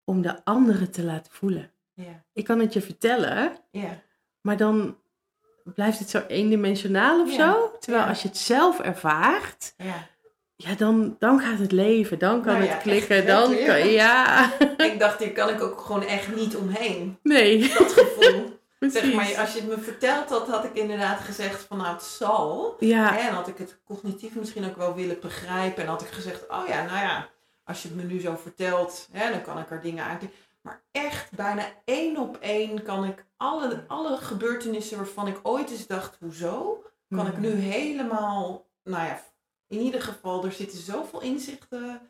om de anderen te laten voelen. Ja. Ik kan het je vertellen, Ja. maar dan blijft het zo eendimensionaal of zo. Terwijl als je het zelf ervaart, ja. ja, dan, dan gaat het leven, dan kan Nou het klikken, dan kan, ja. Ik dacht, hier kan ik ook gewoon echt niet omheen. Nee, Dat gevoel. Precies. zeg maar, als je het me verteld had, had ik inderdaad gezegd van nou het zal. Ja, Hè, En had ik het cognitief misschien ook wel willen begrijpen. En had ik gezegd, oh ja, nou ja, als je het me nu zo vertelt, hè, dan kan ik er dingen uit. Maar echt bijna één op één kan ik alle, alle gebeurtenissen waarvan ik ooit eens dacht, hoezo? Kan ik nu helemaal, nou ja, in ieder geval, er zitten zoveel inzichten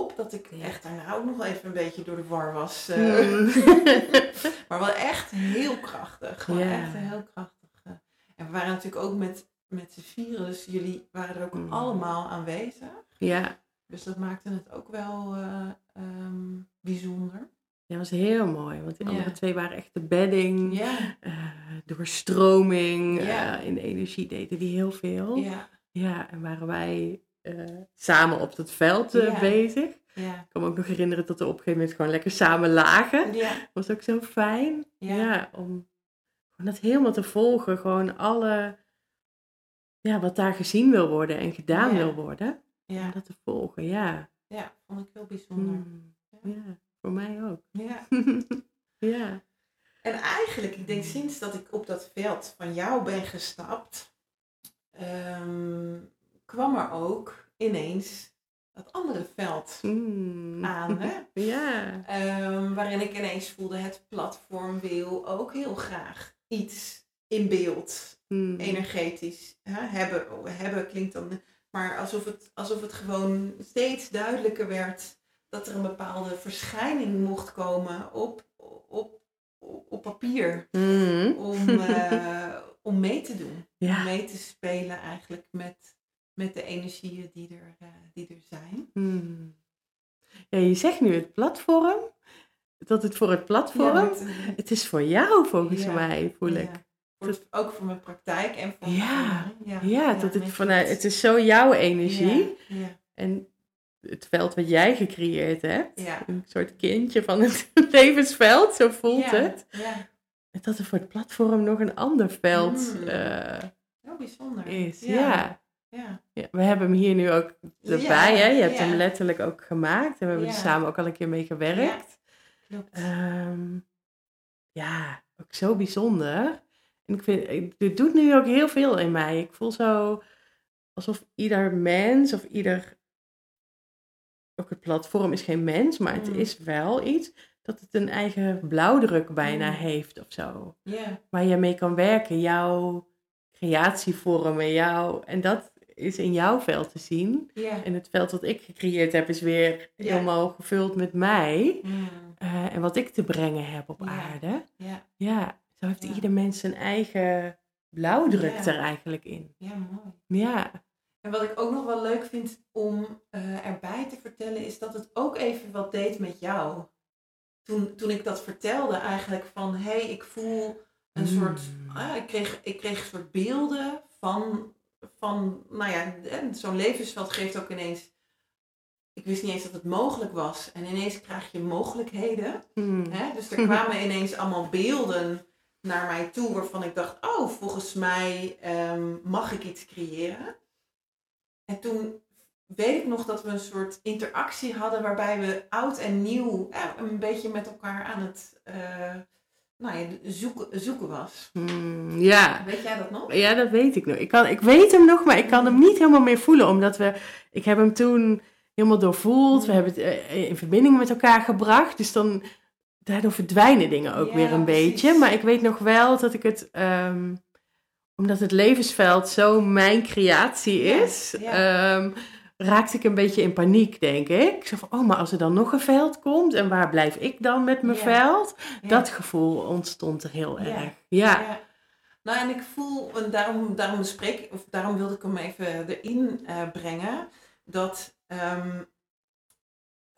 op dat ik Ja. echt daarna ook nog even een beetje door de war was. eh. Maar wel echt heel krachtig. Gewoon Ja. echt heel krachtig. eh. En we waren natuurlijk ook met, met z'n vieren, dus jullie waren er ook Mm. allemaal aanwezig. ja, Dus dat maakte het ook wel eh, ehm, bijzonder. dat was heel mooi. Want die andere Ja. twee waren echt de bedding, Ja, doorstroming. Ja. in de energie deden die heel veel. ja, Ja, en waren wij eh, samen op dat veld eh, Ja. bezig. ja. Ik kan me ook nog herinneren dat we op een gegeven moment gewoon lekker samen lagen. Ja, was ook zo fijn. Ja. Om dat helemaal te volgen. Gewoon alle, ja, wat daar gezien wil worden en gedaan wil worden. Om dat te volgen, ja. ja, vond ik heel bijzonder. Hmm. Ja, voor mij ook. Ja. ja. En eigenlijk, ik denk sinds dat ik op dat veld van jou ben gestapt, ehm, kwam er ook ineens dat andere veld Hmm. aan. Hè? Ja. Ehm, waarin ik ineens voelde, het platform wil ook heel graag iets in beeld, Hmm. energetisch. Hè? Hebben, hebben klinkt dan, maar alsof het, alsof het gewoon steeds duidelijker werd dat er een bepaalde verschijning mocht komen op, op, op, op papier. Hmm. Om, eh, om mee te doen. Ja. Om mee te spelen eigenlijk met, met de energieën die er, eh, die er zijn. Hmm. Ja, je zegt nu het platform. Dat het voor het platform. Ja, Het is voor jou volgens Ja. mij, voel ik. Voor het- ook voor mijn praktijk en voor Ja. Ja, dat het vanuit, het- is zo jouw energie. En het veld wat jij gecreëerd hebt. Een soort kindje van het levensveld, zo voelt het. Ja, En dat er voor het platform nog een ander veld Mm. heel bijzonder. is. Ja. Ja. Ja. We hebben hem hier nu ook erbij, Ja, hè? Je hebt ja. hem letterlijk ook gemaakt. En we hebben er samen ook al een keer mee gewerkt. Klopt. Ehm, ja, ook zo bijzonder. En ik vind, dit doet nu ook heel veel in mij. Ik voel zo alsof ieder mens of ieder, ook het platform is geen mens, maar het Mm. is wel iets dat het een eigen blauwdruk bijna Mm. heeft of zo. Waar je mee kan werken, jouw creatievormen, jouw, en dat is in jouw veld te zien. En het veld wat ik gecreëerd heb is weer helemaal gevuld met mij. Mm. eh, en wat ik te brengen heb op aarde. Ja. Ja, zo heeft ieder mens zijn eigen blauwdruk er eigenlijk in. ja, mooi. Ja. En wat ik ook nog wel leuk vind om eh, erbij te vertellen, is dat het ook even wat deed met jou. Toen, toen ik dat vertelde eigenlijk van, hé, hey, ik voel een Mm. soort, ah, ik, kreeg, ik kreeg een soort beelden van, van nou ja, zo'n levensveld geeft ook ineens, ik wist niet eens dat het mogelijk was. En ineens krijg je mogelijkheden. Hmm. Hè? Dus er kwamen ineens allemaal beelden naar mij toe waarvan ik dacht, oh, volgens mij ehm, mag ik iets creëren. En toen weet ik nog dat we een soort interactie hadden waarbij we oud en nieuw eh, een beetje met elkaar aan het eh, nou ja, zoeken, zoeken was. Hmm, Ja. Weet jij dat nog? Ja, dat weet ik nog. Ik, kan, ik weet hem nog, maar ik kan hem niet helemaal meer voelen. Omdat we... Ik heb hem toen helemaal doorvoeld. We hebben het eh, in verbinding met elkaar gebracht. Dus dan... Daardoor verdwijnen dingen ook Ja, weer een precies. beetje. Maar ik weet nog wel dat ik het... ehm, omdat het levensveld zo mijn creatie is... ja. ehm, raakte ik een beetje in paniek, denk ik. Zo van, oh, maar als er dan nog een veld komt... En waar blijf ik dan met mijn Ja. veld? Ja. Dat gevoel ontstond er heel Ja. erg. Ja. Nou, en ik voel, en daarom, daarom bespreek ik, of daarom wilde ik hem even erin eh, brengen, dat, ehm,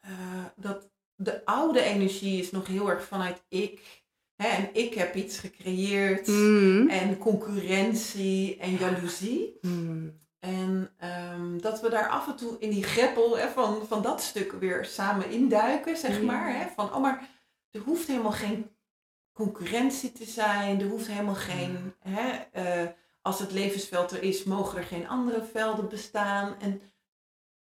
eh, dat de oude energie is nog heel erg vanuit ik. Hè, en ik heb iets gecreëerd. Mm. En concurrentie en jaloezie. Mm. En ehm, dat we daar af en toe in die greppel hè, van, van dat stuk weer samen induiken, zeg Ja. maar. Hè, van, oh, maar er hoeft helemaal geen concurrentie te zijn. Er hoeft helemaal geen... Hè, eh, als het levensveld er is, mogen er geen andere velden bestaan. En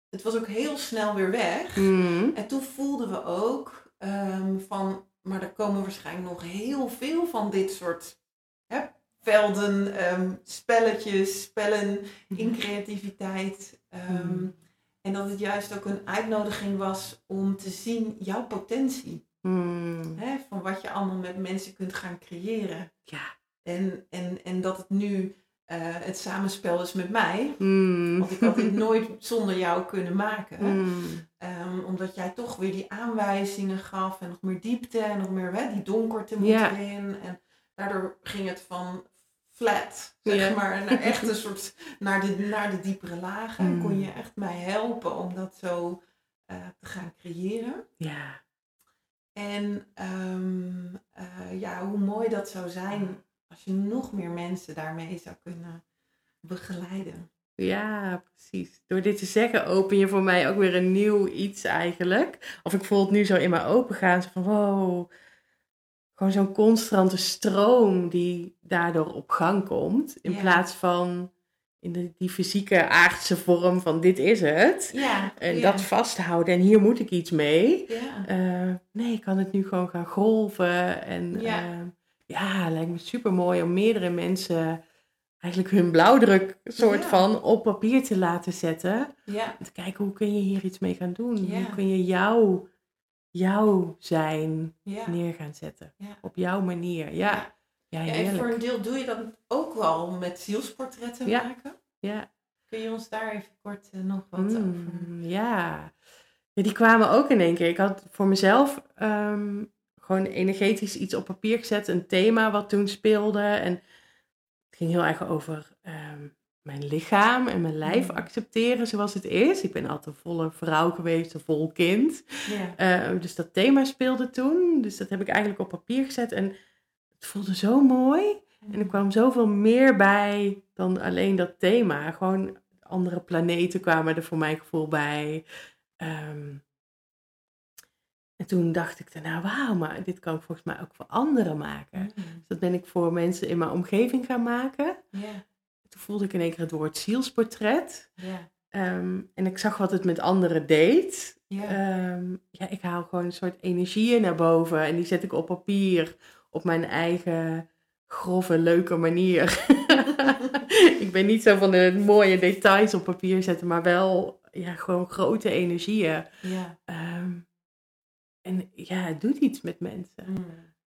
het was ook heel snel weer weg. Mm. En toen voelden we ook ehm, van, maar er komen waarschijnlijk nog heel veel van dit soort hè, velden, ehm, spelletjes, spellen in creativiteit. Ehm, Mm. En dat het juist ook een uitnodiging was om te zien jouw potentie. Mm. Hè, van wat je allemaal met mensen kunt gaan creëren. Ja. En, en, en dat het nu eh, het samenspel is met mij. Mm. Want ik had dit nooit zonder jou kunnen maken. Mm. Ehm, omdat jij toch weer die aanwijzingen gaf en nog meer diepte en nog meer hè, die donkerte moet erin. En daardoor ging het van flat, zeg maar, naar echt een soort, naar de, naar de diepere lagen. En kon je echt mij helpen om dat zo eh, te gaan creëren. Ja. En ehm, eh, ja, hoe mooi dat zou zijn als je nog meer mensen daarmee zou kunnen begeleiden. Ja, precies. Door dit te zeggen open je voor mij ook weer een nieuw iets eigenlijk. Of ik voel het nu zo in mijn open gaan. Zo van wow. Gewoon zo'n constante stroom die daardoor op gang komt. In Ja. plaats van in de, die fysieke aardse vorm van dit is het. Ja, En ja, dat vasthouden en hier moet ik iets mee. ja. Eh, nee, ik kan het nu gewoon gaan golven. En Ja. ja, ja lijkt me super mooi om meerdere mensen eigenlijk hun blauwdruk soort van op papier te laten zetten. ja. En te kijken hoe kun je hier iets mee gaan doen. Hoe kun je jouw, jouw zijn ja. neer gaan zetten. Ja. Op jouw manier. Ja, ja, en voor een deel doe je dat ook wel met zielsportretten Ja. maken. Ja. Kun je ons daar even kort eh, nog wat over? Mm, ja. ja, die kwamen ook in één keer. Ik had voor mezelf ehm, gewoon energetisch iets op papier gezet, een thema wat toen speelde. En het ging heel erg over ehm, mijn lichaam en mijn lijf Mm. accepteren zoals het is. Ik ben altijd een volle vrouw geweest, een vol kind. Ja. Eh, dus dat thema speelde toen. Dus dat heb ik eigenlijk op papier gezet. En het voelde zo mooi. En er kwam zoveel meer bij dan alleen dat thema. Gewoon andere planeten kwamen er voor mijn gevoel bij. Ehm, en toen dacht ik daarna, wauw, maar dit kan ik volgens mij ook voor anderen maken. Mm. Dus dat ben ik voor mensen in mijn omgeving gaan maken. Toen voelde ik in één keer het woord zielsportret. ja, Ehm, en ik zag wat het met anderen deed. ja. Ehm, ja, ik haal gewoon een soort energieën naar boven. En die zet ik op papier op mijn eigen grove, leuke manier. ik ben niet zo van de mooie details op papier zetten, maar wel ja, gewoon grote energieën. ja. Ehm, en ja, het doet iets met mensen. Mm.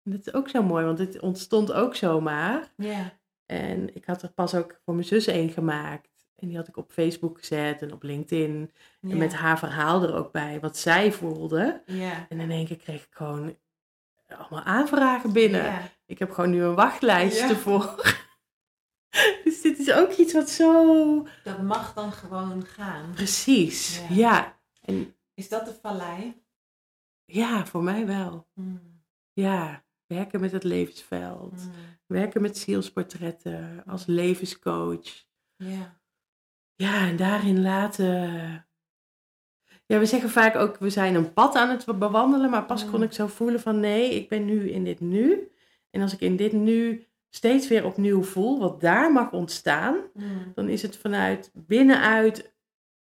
Dat is ook zo mooi, want het ontstond ook zomaar. Ja, En ik had er pas ook voor mijn zus een gemaakt. En die had ik op Facebook gezet en op LinkedIn. ja. En met haar verhaal er ook bij, wat zij voelde. Ja, En in één keer kreeg ik gewoon allemaal aanvragen binnen. ja. Ik heb gewoon nu een wachtlijst Ja. ervoor. dus dit is ook iets wat zo... Dat mag dan gewoon gaan. Precies, Ja. En Is dat de vallei? ja, voor mij wel. Mm. Ja, werken met het levensveld. Mm. Werken met zielsportretten als levenscoach. Ja, Ja, en daarin laten. Ja, we zeggen vaak ook, we zijn een pad aan het bewandelen, maar pas Mm. kon ik zo voelen van nee, ik ben nu in dit nu. En als ik in dit nu steeds weer opnieuw voel wat daar mag ontstaan, Mm. dan is het vanuit binnenuit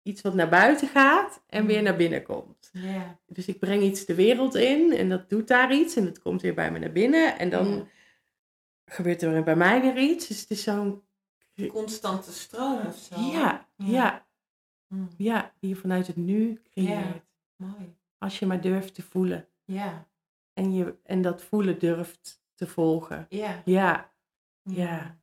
iets wat naar buiten gaat en weer Mm. naar binnen komt. ja. Dus ik breng iets de wereld in en dat doet daar iets en het komt weer bij me naar binnen en dan Ja. gebeurt er bij mij weer iets. Dus het is zo'n Constante stroom of zo. ja, Ja. ja, Mm. ja, die je vanuit het nu creëert. Mooi. Als je maar durft te voelen. Ja, En, je, en dat voelen durft te volgen. ja. Ja, Mm. Ja.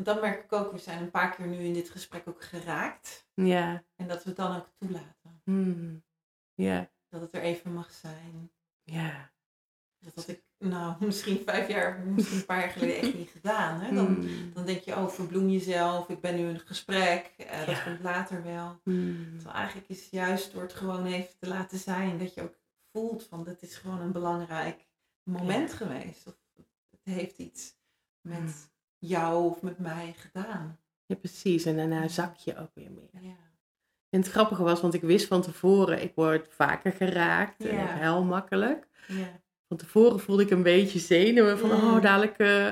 Want dan merk ik ook, we zijn een paar keer nu in dit gesprek ook geraakt. ja, En dat we het dan ook toelaten. hmm, ja, Dat het er even mag zijn. ja. Dat had ik, nou, misschien vijf jaar, misschien een paar jaar geleden echt niet gedaan. Hè? Dan, Hmm, dan denk je, oh, verbloem jezelf. Ik ben nu in een gesprek. eh, dat komt later wel. hmm, Terwijl eigenlijk is juist door het gewoon even te laten zijn. Dat je ook voelt van, dit is gewoon een belangrijk moment geweest. Of het heeft iets met. Jou of met mij gedaan. Ja, precies. En daarna zak je ook weer meer. Ja. En het grappige was, want ik wist van tevoren, ik word vaker geraakt en Ja. huil makkelijk. Ja. Van tevoren voelde ik een beetje zenuwen van, oh, dadelijk... eh,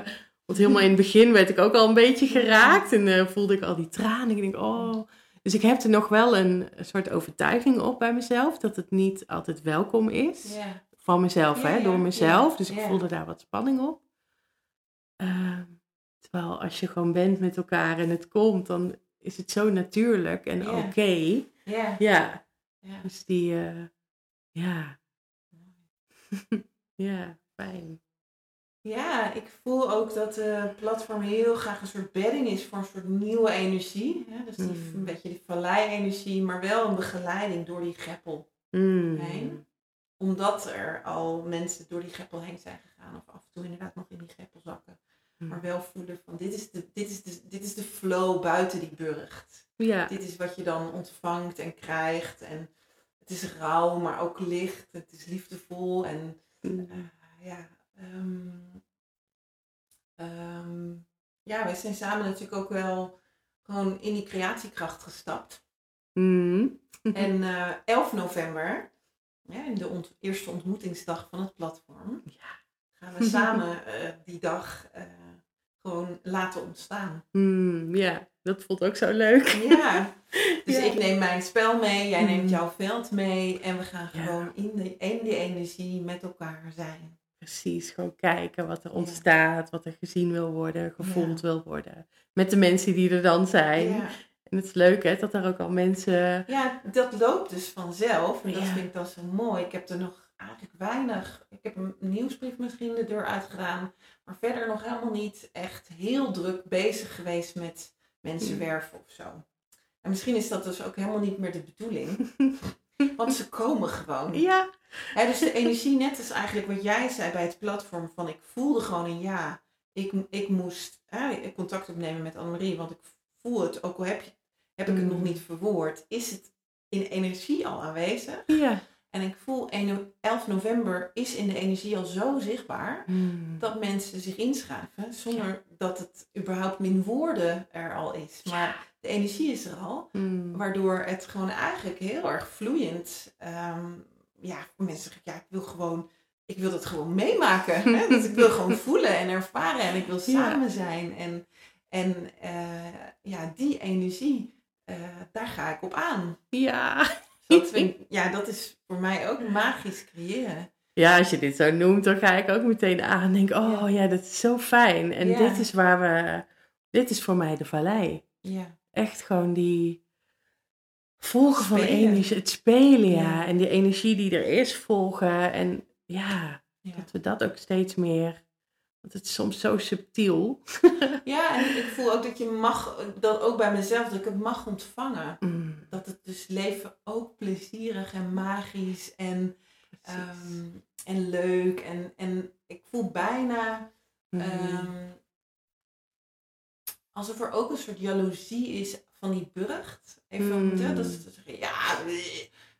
want helemaal in het begin werd ik ook al een beetje geraakt en eh, voelde ik al die tranen. Ik denk, oh... Dus ik heb er nog wel een, soort overtuiging op bij mezelf, dat het niet altijd welkom is. Ja. Van mezelf, hè, door mezelf. Dus ik voelde daar wat spanning op. Ehm, terwijl als je gewoon bent met elkaar en het komt, dan is het zo natuurlijk en oké. Ja. Ja, Ja. dus die, eh, ja, ja, fijn. Ja, ik voel ook dat de platform heel graag een soort bedding is voor een soort nieuwe energie. Hè? Dus die, Mm. een beetje die vallei-energie, maar wel een begeleiding door die greppel. Mm. heen. Omdat er al mensen door die greppel heen zijn gegaan. Of af en toe inderdaad nog in die greppel zakken. Mm. Maar wel voelen van dit is de, dit is de, dit is de flow buiten die burcht. Ja, Dit is wat je dan ontvangt en krijgt. En het is rauw, maar ook licht. Het is liefdevol. En Mm. eh, ja, ehm, ehm, ja, wij zijn samen natuurlijk ook wel gewoon in die creatiekracht gestapt. Mm. En eh 11 november, ja, in de ont- eerste ontmoetingsdag van het platform, Ja. gaan we samen eh, die dag gewoon laten ontstaan. Mm. ja, dat voelt ook zo leuk. Ja, dus Ja. ik neem mijn spel mee, jij neemt Mm. jouw veld mee en we gaan Ja. gewoon in, de, in die energie met elkaar zijn. Precies, gewoon kijken wat er ontstaat, wat er gezien wil worden, gevoeld wil worden. Met de mensen die er dan zijn. En het is leuk hè, dat er ook al mensen... ja, dat loopt dus vanzelf en dat vind ik dan zo mooi. Ik heb er nog eigenlijk weinig, ik heb een nieuwsbrief misschien de deur uitgedaan, maar verder nog helemaal niet echt heel druk bezig geweest met mensen Mm. werven of zo. En misschien is dat dus ook helemaal niet meer de bedoeling, want ze komen gewoon. Ja, dus de energie, net als eigenlijk wat jij zei bij het platform, van ik voelde gewoon een ja. Ik, ik moest hè, contact opnemen met Annemarie, want ik voel het, ook al heb, je, heb ik het Mm. nog niet verwoord, is het in energie al aanwezig. ja, En ik voel 1 11 november is in de energie al zo zichtbaar Mm. dat mensen zich inschrijven zonder dat het überhaupt in woorden er al is. Maar de energie is er al, Mm. waardoor het gewoon eigenlijk heel erg vloeiend. ehm, ja, mensen zeggen, ja, ik wil gewoon, ik wil dat gewoon meemaken. Hè? Dus ik wil gewoon voelen en ervaren en ik wil samen zijn. En, en eh, ja, die energie, eh, daar ga ik op aan. Ja. Dat vind ik- ja, dat is voor mij ook magisch creëren. Ja, als je dit zo noemt, dan ga ik ook meteen aan en denk, oh ja, dat is zo fijn. En Ja. dit is waar we, dit is voor mij de vallei. Ja. Echt gewoon die volgen van energie, het spelen, ja. Ja. En die energie die er is volgen. En Ja. dat we dat ook steeds meer, want het is soms zo subtiel. ja, en ik voel ook dat je mag, dat ook bij mezelf, dat ik het mag ontvangen. Mm, Dat het dus leven ook plezierig en magisch en, ehm, en leuk. En, en ik voel bijna Mhm. ehm, alsof er ook een soort jaloezie is van die burcht. Even Mm. moeten, dat ze zeggen, ja,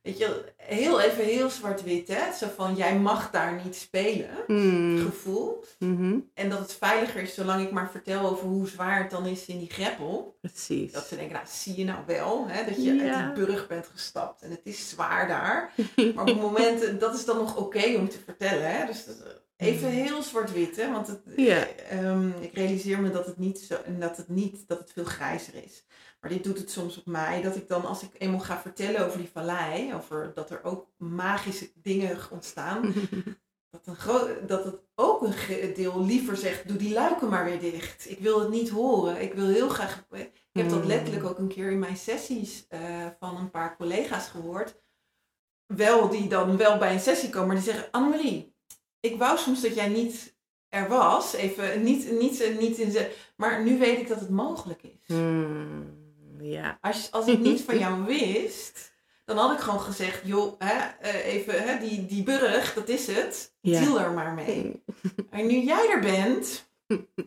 weet je, heel even heel zwart-wit, hè. Zo van, jij mag daar niet spelen, Mm, gevoel. mhm, En dat het veiliger is zolang ik maar vertel over hoe zwaar het dan is in die greppel. Precies. Dat ze denken, nou zie je nou wel, hè, dat je Ja. uit die burg bent gestapt en het is zwaar daar. Maar op het moment, dat is dan nog oké om te vertellen. Hè? Dus dat, eh, even heel zwart-wit, hè? want het, Mm. Ja. eh, ehm, ik realiseer me dat het, niet zo, dat het niet, dat het veel grijzer is. Maar dit doet het soms op mij, dat ik dan als ik eenmaal ga vertellen over die vallei, over dat er ook magische dingen ontstaan, dat, een gro- dat het ook een deel liever zegt, doe die luiken maar weer dicht. Ik wil het niet horen. Ik wil heel graag... Ik heb dat Mm. letterlijk ook een keer in mijn sessies eh, van een paar collega's gehoord. Wel, die dan wel bij een sessie komen, maar die zeggen, Annemarie, ik wou soms dat jij niet er was. Even, niet, niet, niet in ze, maar nu weet ik dat het mogelijk is. Mm, ja. Als, als ik niet van jou wist, dan had ik gewoon gezegd, joh, hè, eh, even, hè, die, die burg, dat is het. Ja. Deal er maar mee. En nu jij er bent,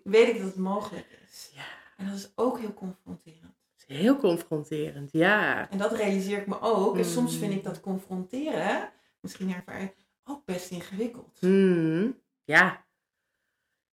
weet ik dat het mogelijk is. Ja. En dat is ook heel confronterend. Heel confronterend, ja. En dat realiseer ik me ook. En soms vind ik dat confronteren, misschien ervaar je, ook best ingewikkeld. Mm, ja.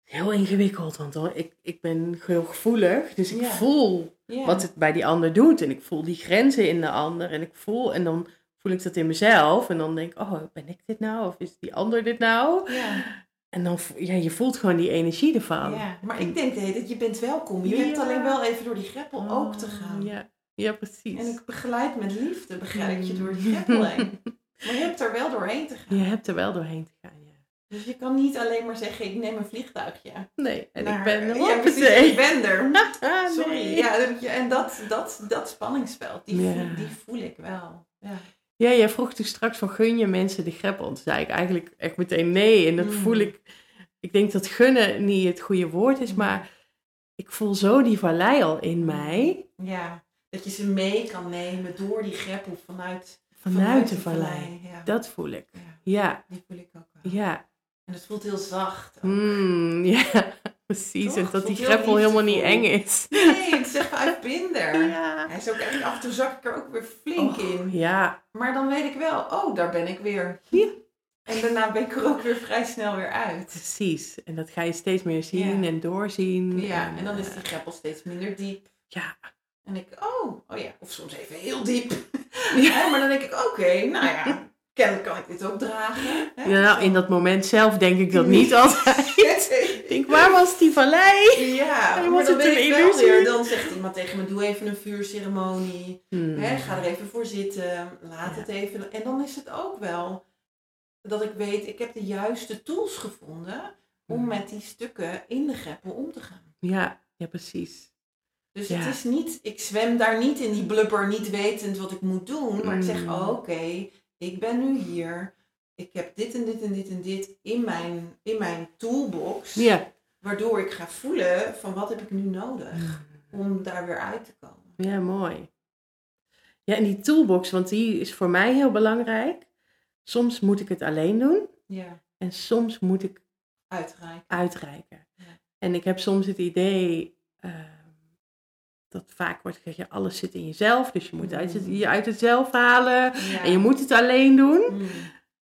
Heel ingewikkeld, want hoor, ik, ik ben heel gevoelig. Dus ik Ja. voel Ja. wat het bij die ander doet. En ik voel die grenzen in de ander. En ik voel, en dan voel ik dat in mezelf. En dan denk ik, oh, ben ik dit nou? Of is die ander dit nou? Ja, En dan, ja, je voelt gewoon die energie ervan. ja, maar ik denk tijd, je bent welkom. Je hebt alleen wel even door die greppel ook te Oh, gaan. Ja, ja precies. En ik begeleid met liefde, begeleid je door die greppel heen. Maar je hebt er wel doorheen te gaan. Je hebt er wel doorheen te gaan, ja. Dus je kan niet alleen maar zeggen, ik neem een vliegtuigje. Nee, en ik ben er Ja, precies, ik ben er. Ah, Sorry. nee. Ja, en dat, dat, dat spanningsveld, die, Ja. voel, die voel ik wel. Ja. Ja, jij vroeg toen straks van gun je mensen de greppel. Toen zei ik eigenlijk echt meteen nee. En dat Mm. voel ik. Ik denk dat gunnen niet het goede woord is, Mm. maar ik voel zo die vallei al in mij. ja, dat je ze mee kan nemen door die greppel vanuit, Vanuit de vallei. Ja. Dat voel ik. ja, Ja, die voel ik ook wel. ja. En het voelt heel zacht. ook. Mm, ja, precies. En dat die greppel helemaal niet eng is. Nee, het is echt uitbinder. Ja. Hij is ook echt, af en toe zak ik er ook weer flink Oh, in. ja. Maar dan weet ik wel, oh, daar ben ik weer. Ja. En daarna ben ik er ook weer vrij snel weer uit. Precies. En dat ga je steeds meer zien Ja. en doorzien. Ja, en dan is eh, die greppel steeds minder diep. Ja, En ik, oh, oh ja, of soms even heel diep. Ja, maar dan denk ik, oké, nou ja, kennelijk kan ik dit ook dragen. hè? ja nou, in dat moment zelf denk ik dat niet altijd. Ik denk, waar was die vallei? Ja, maar dan een ik wel weer, dan zegt iemand tegen me, doe even een vuurceremonie. Hmm. Hè, ga er even voor zitten, laat Ja. het even. En dan is het ook wel dat ik weet, ik heb de juiste tools gevonden om Hmm. met die stukken in de greppel om te gaan. Ja, ja, precies. Dus Ja. het is niet, ik zwem daar niet in die blubber, niet wetend wat ik moet doen. Maar ik zeg, Mm. oh, oké, ik ben nu hier. Ik heb dit en dit en dit en dit in mijn, in mijn toolbox. Ja. Waardoor ik ga voelen van wat heb ik nu nodig om daar weer uit te komen. Ja, mooi. Ja, en die toolbox, want die is voor mij heel belangrijk. Soms moet ik het alleen doen Ja, en soms moet ik uitreiken. uitreiken. Ja. En ik heb soms het idee ehm, dat vaak wordt gezegd, ja, alles zit in jezelf. Dus je moet uit het, Mm. je uit het zelf halen. Ja. En je moet het alleen doen. Mm.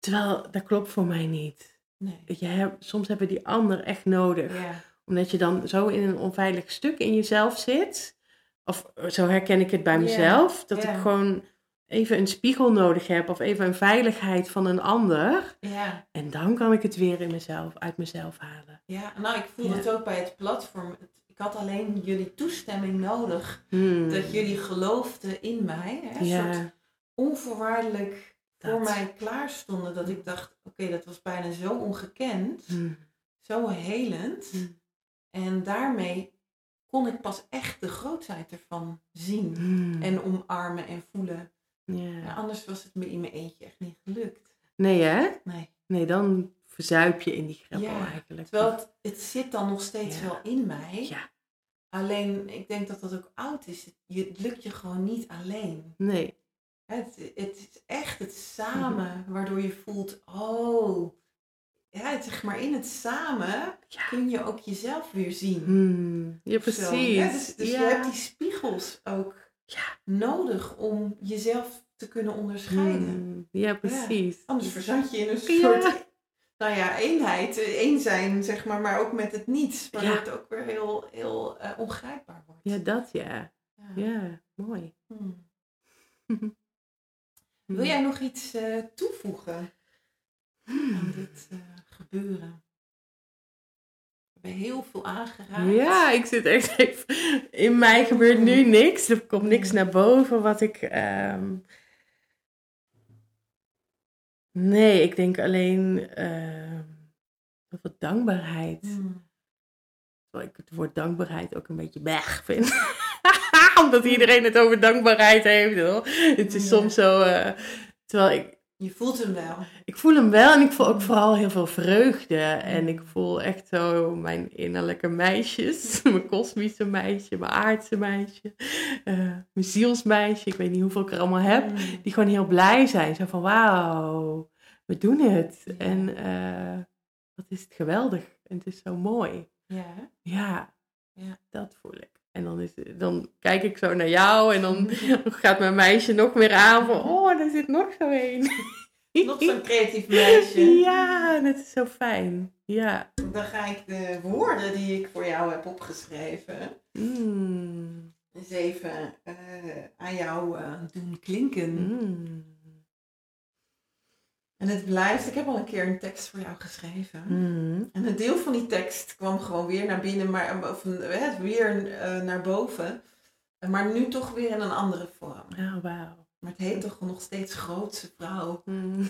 Terwijl, dat klopt voor mij niet. Nee. Je hebt, soms hebben die ander echt nodig. Omdat je dan zo in een onveilig stuk in jezelf zit. Of zo herken ik het bij mezelf. Dat ik gewoon even een spiegel nodig heb. Of even een veiligheid van een ander. En dan kan ik het weer in mezelf, uit mezelf halen. ja, nou ik voel het ook bij het platform. Het- had alleen jullie toestemming nodig. Hmm. Dat jullie geloofden in mij. Hè? Een soort onvoorwaardelijk voor mij klaar stonden. Dat ik dacht, oké, dat was bijna zo ongekend. Hmm. Zo helend. Hmm. En daarmee kon ik pas echt de grootheid ervan zien. En omarmen en voelen. ja. Ja, anders was het me in mijn eentje echt niet gelukt. Nee hè? Nee. Nee, dan verzuip je in die greppel Ja, eigenlijk. Terwijl het, het zit dan nog steeds Ja. wel in mij. Ja, Alleen, ik denk dat dat ook oud is. Het, je, het lukt je gewoon niet alleen. nee. Het, het is echt het samen waardoor je voelt, oh, ja, het, zeg maar in het samen Ja. kun je ook jezelf weer zien. Hmm. Ja, zo. precies. Ja, dus dus ja. je hebt die spiegels ook Ja. nodig om jezelf te kunnen onderscheiden. Hmm. Ja, precies. Anders verzand je in een soort, nou ja, eenheid, eh, één zijn, zeg maar, maar ook met het niets. Waardoor Ja. het ook weer heel, heel eh, ongrijpbaar wordt. Ja, dat ja. Ja. Ja, mooi. Hmm. Wil jij nog iets eh, toevoegen aan dit gebeuren? We hebben heel veel aangeraakt. Ja, ik zit echt even... In mij gebeurt nu niks. Er komt niks naar boven wat ik... ehm, Nee, ik denk alleen... ehm heel veel dankbaarheid. Hmm. Terwijl ik het woord dankbaarheid ook een beetje weg vind. Omdat iedereen het over dankbaarheid heeft. Hoor. Het is Ja. soms zo... eh, terwijl ik, Je voelt hem wel. ik voel hem wel en ik voel ook vooral heel veel vreugde. En ik voel echt zo mijn innerlijke meisjes. Mijn kosmische meisje, mijn aardse meisje. eh, mijn zielsmeisje. Ik weet niet hoeveel ik er allemaal heb. Hmm. Die gewoon heel blij zijn. Zo van wauw, we doen het. Ja. En eh, wat is het geweldig. En het is zo mooi. Ja? Ja, Ja. dat voel ik. En dan, is, dan kijk ik zo naar jou en dan gaat mijn meisje nog meer aan van, oh, daar zit nog zo een. Nog zo'n creatief meisje. Ja, het is zo fijn. Ja. Dan ga ik de woorden die ik voor jou heb opgeschreven Mm. eens even eh, aan jou eh, doen klinken. Mm. En het blijft, ik heb al een keer een tekst voor jou geschreven. Mm. En een deel van die tekst kwam gewoon weer naar binnen, maar, of eh, weer eh, naar boven. Maar nu toch weer in een andere vorm. Oh, wauw. Maar het heet toch nog steeds grootse vrouw. Mm.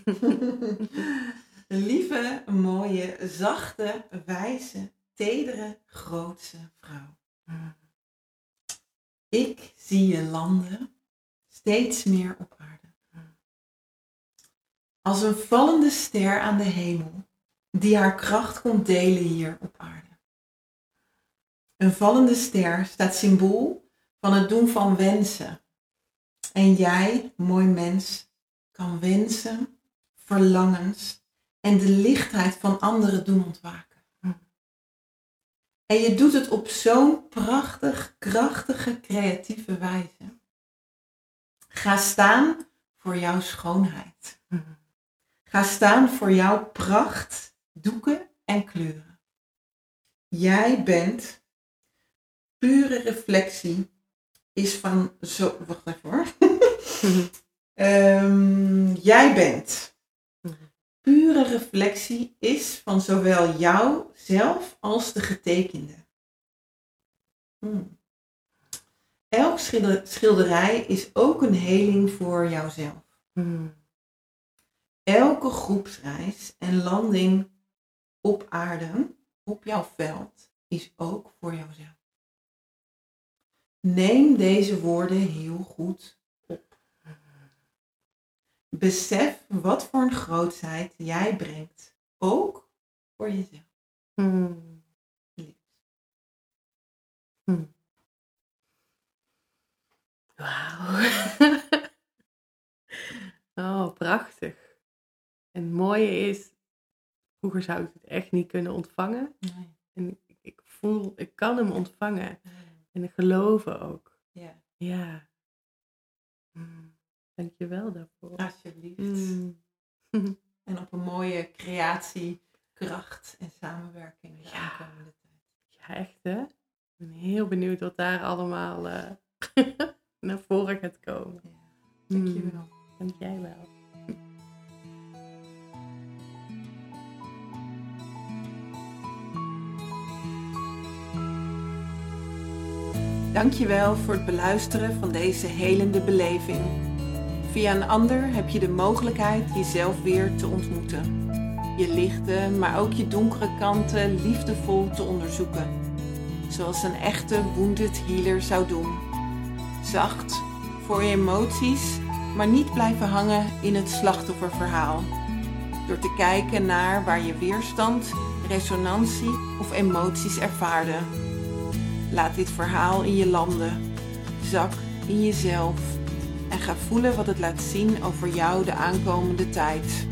Een lieve, mooie, zachte, wijze, tedere, grootse vrouw. Mm. Ik zie je landen steeds meer op. Als een vallende ster aan de hemel, die haar kracht komt delen hier op aarde. Een vallende ster staat symbool van het doen van wensen. En jij, mooi mens, kan wensen, verlangens en de lichtheid van anderen doen ontwaken. En je doet het op zo'n prachtig, krachtige, creatieve wijze. Ga staan voor jouw schoonheid. Ga staan voor jouw pracht, doeken en kleuren. Jij bent pure reflectie is van zo. Wacht even hoor. Ehm, jij bent pure reflectie is van zowel jouzelf als de getekende. Hmm. Elk schilder- schilderij is ook een heling voor jouzelf. Mm. Elke groepsreis en landing op aarde, op jouw veld, is ook voor jouzelf. Neem deze woorden heel goed op. Besef wat voor een grootheid jij brengt, ook voor jezelf. Mm. Mm. Wauw. oh, prachtig. En het mooie is, vroeger zou ik het echt niet kunnen ontvangen. En ik, ik voel, ik kan hem ontvangen. En ik geloof ook. Ja, Ja. Mm, Dank je wel daarvoor. alsjeblieft. Mm. En op een mooie creatie, kracht en samenwerking de Ja. aankomende tijd. Ja, echt hè? Ik ben heel benieuwd wat daar allemaal eh, naar voren gaat komen. Ja. Dankjewel. Mm, Dank jij wel. Dankjewel voor het beluisteren van deze helende beleving. Via een ander heb je de mogelijkheid jezelf weer te ontmoeten. Je lichte, maar ook je donkere kanten liefdevol te onderzoeken. Zoals een echte wounded healer zou doen. Zacht voor je emoties, maar niet blijven hangen in het slachtofferverhaal. Door te kijken naar waar je weerstand, resonantie of emoties ervaarde. Laat dit verhaal in je landen. Zak in jezelf. En ga voelen wat het laat zien over jou de aankomende tijd.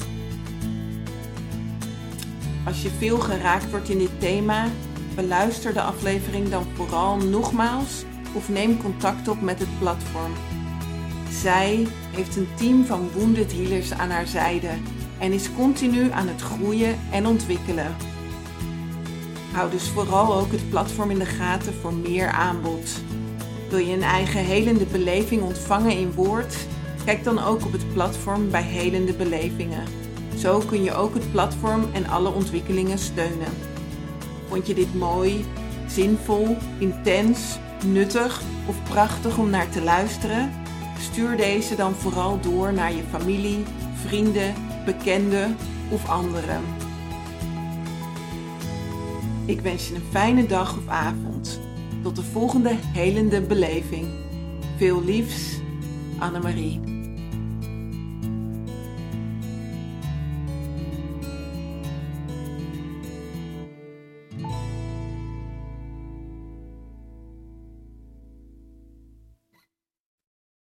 Als je veel geraakt wordt in dit thema, beluister de aflevering dan vooral nogmaals of neem contact op met het platform. Zij heeft een team van wounded healers aan haar zijde en is continu aan het groeien en ontwikkelen. Hou dus vooral ook het platform in de gaten voor meer aanbod. Wil je een eigen helende beleving ontvangen in woord? Kijk dan ook op het platform bij Helende Belevingen. Zo kun je ook het platform en alle ontwikkelingen steunen. Vond je dit mooi, zinvol, intens, nuttig of prachtig om naar te luisteren? Stuur deze dan vooral door naar je familie, vrienden, bekenden of anderen. Ik wens je een fijne dag of avond. Tot de volgende helende beleving. Veel liefs, Annemarie.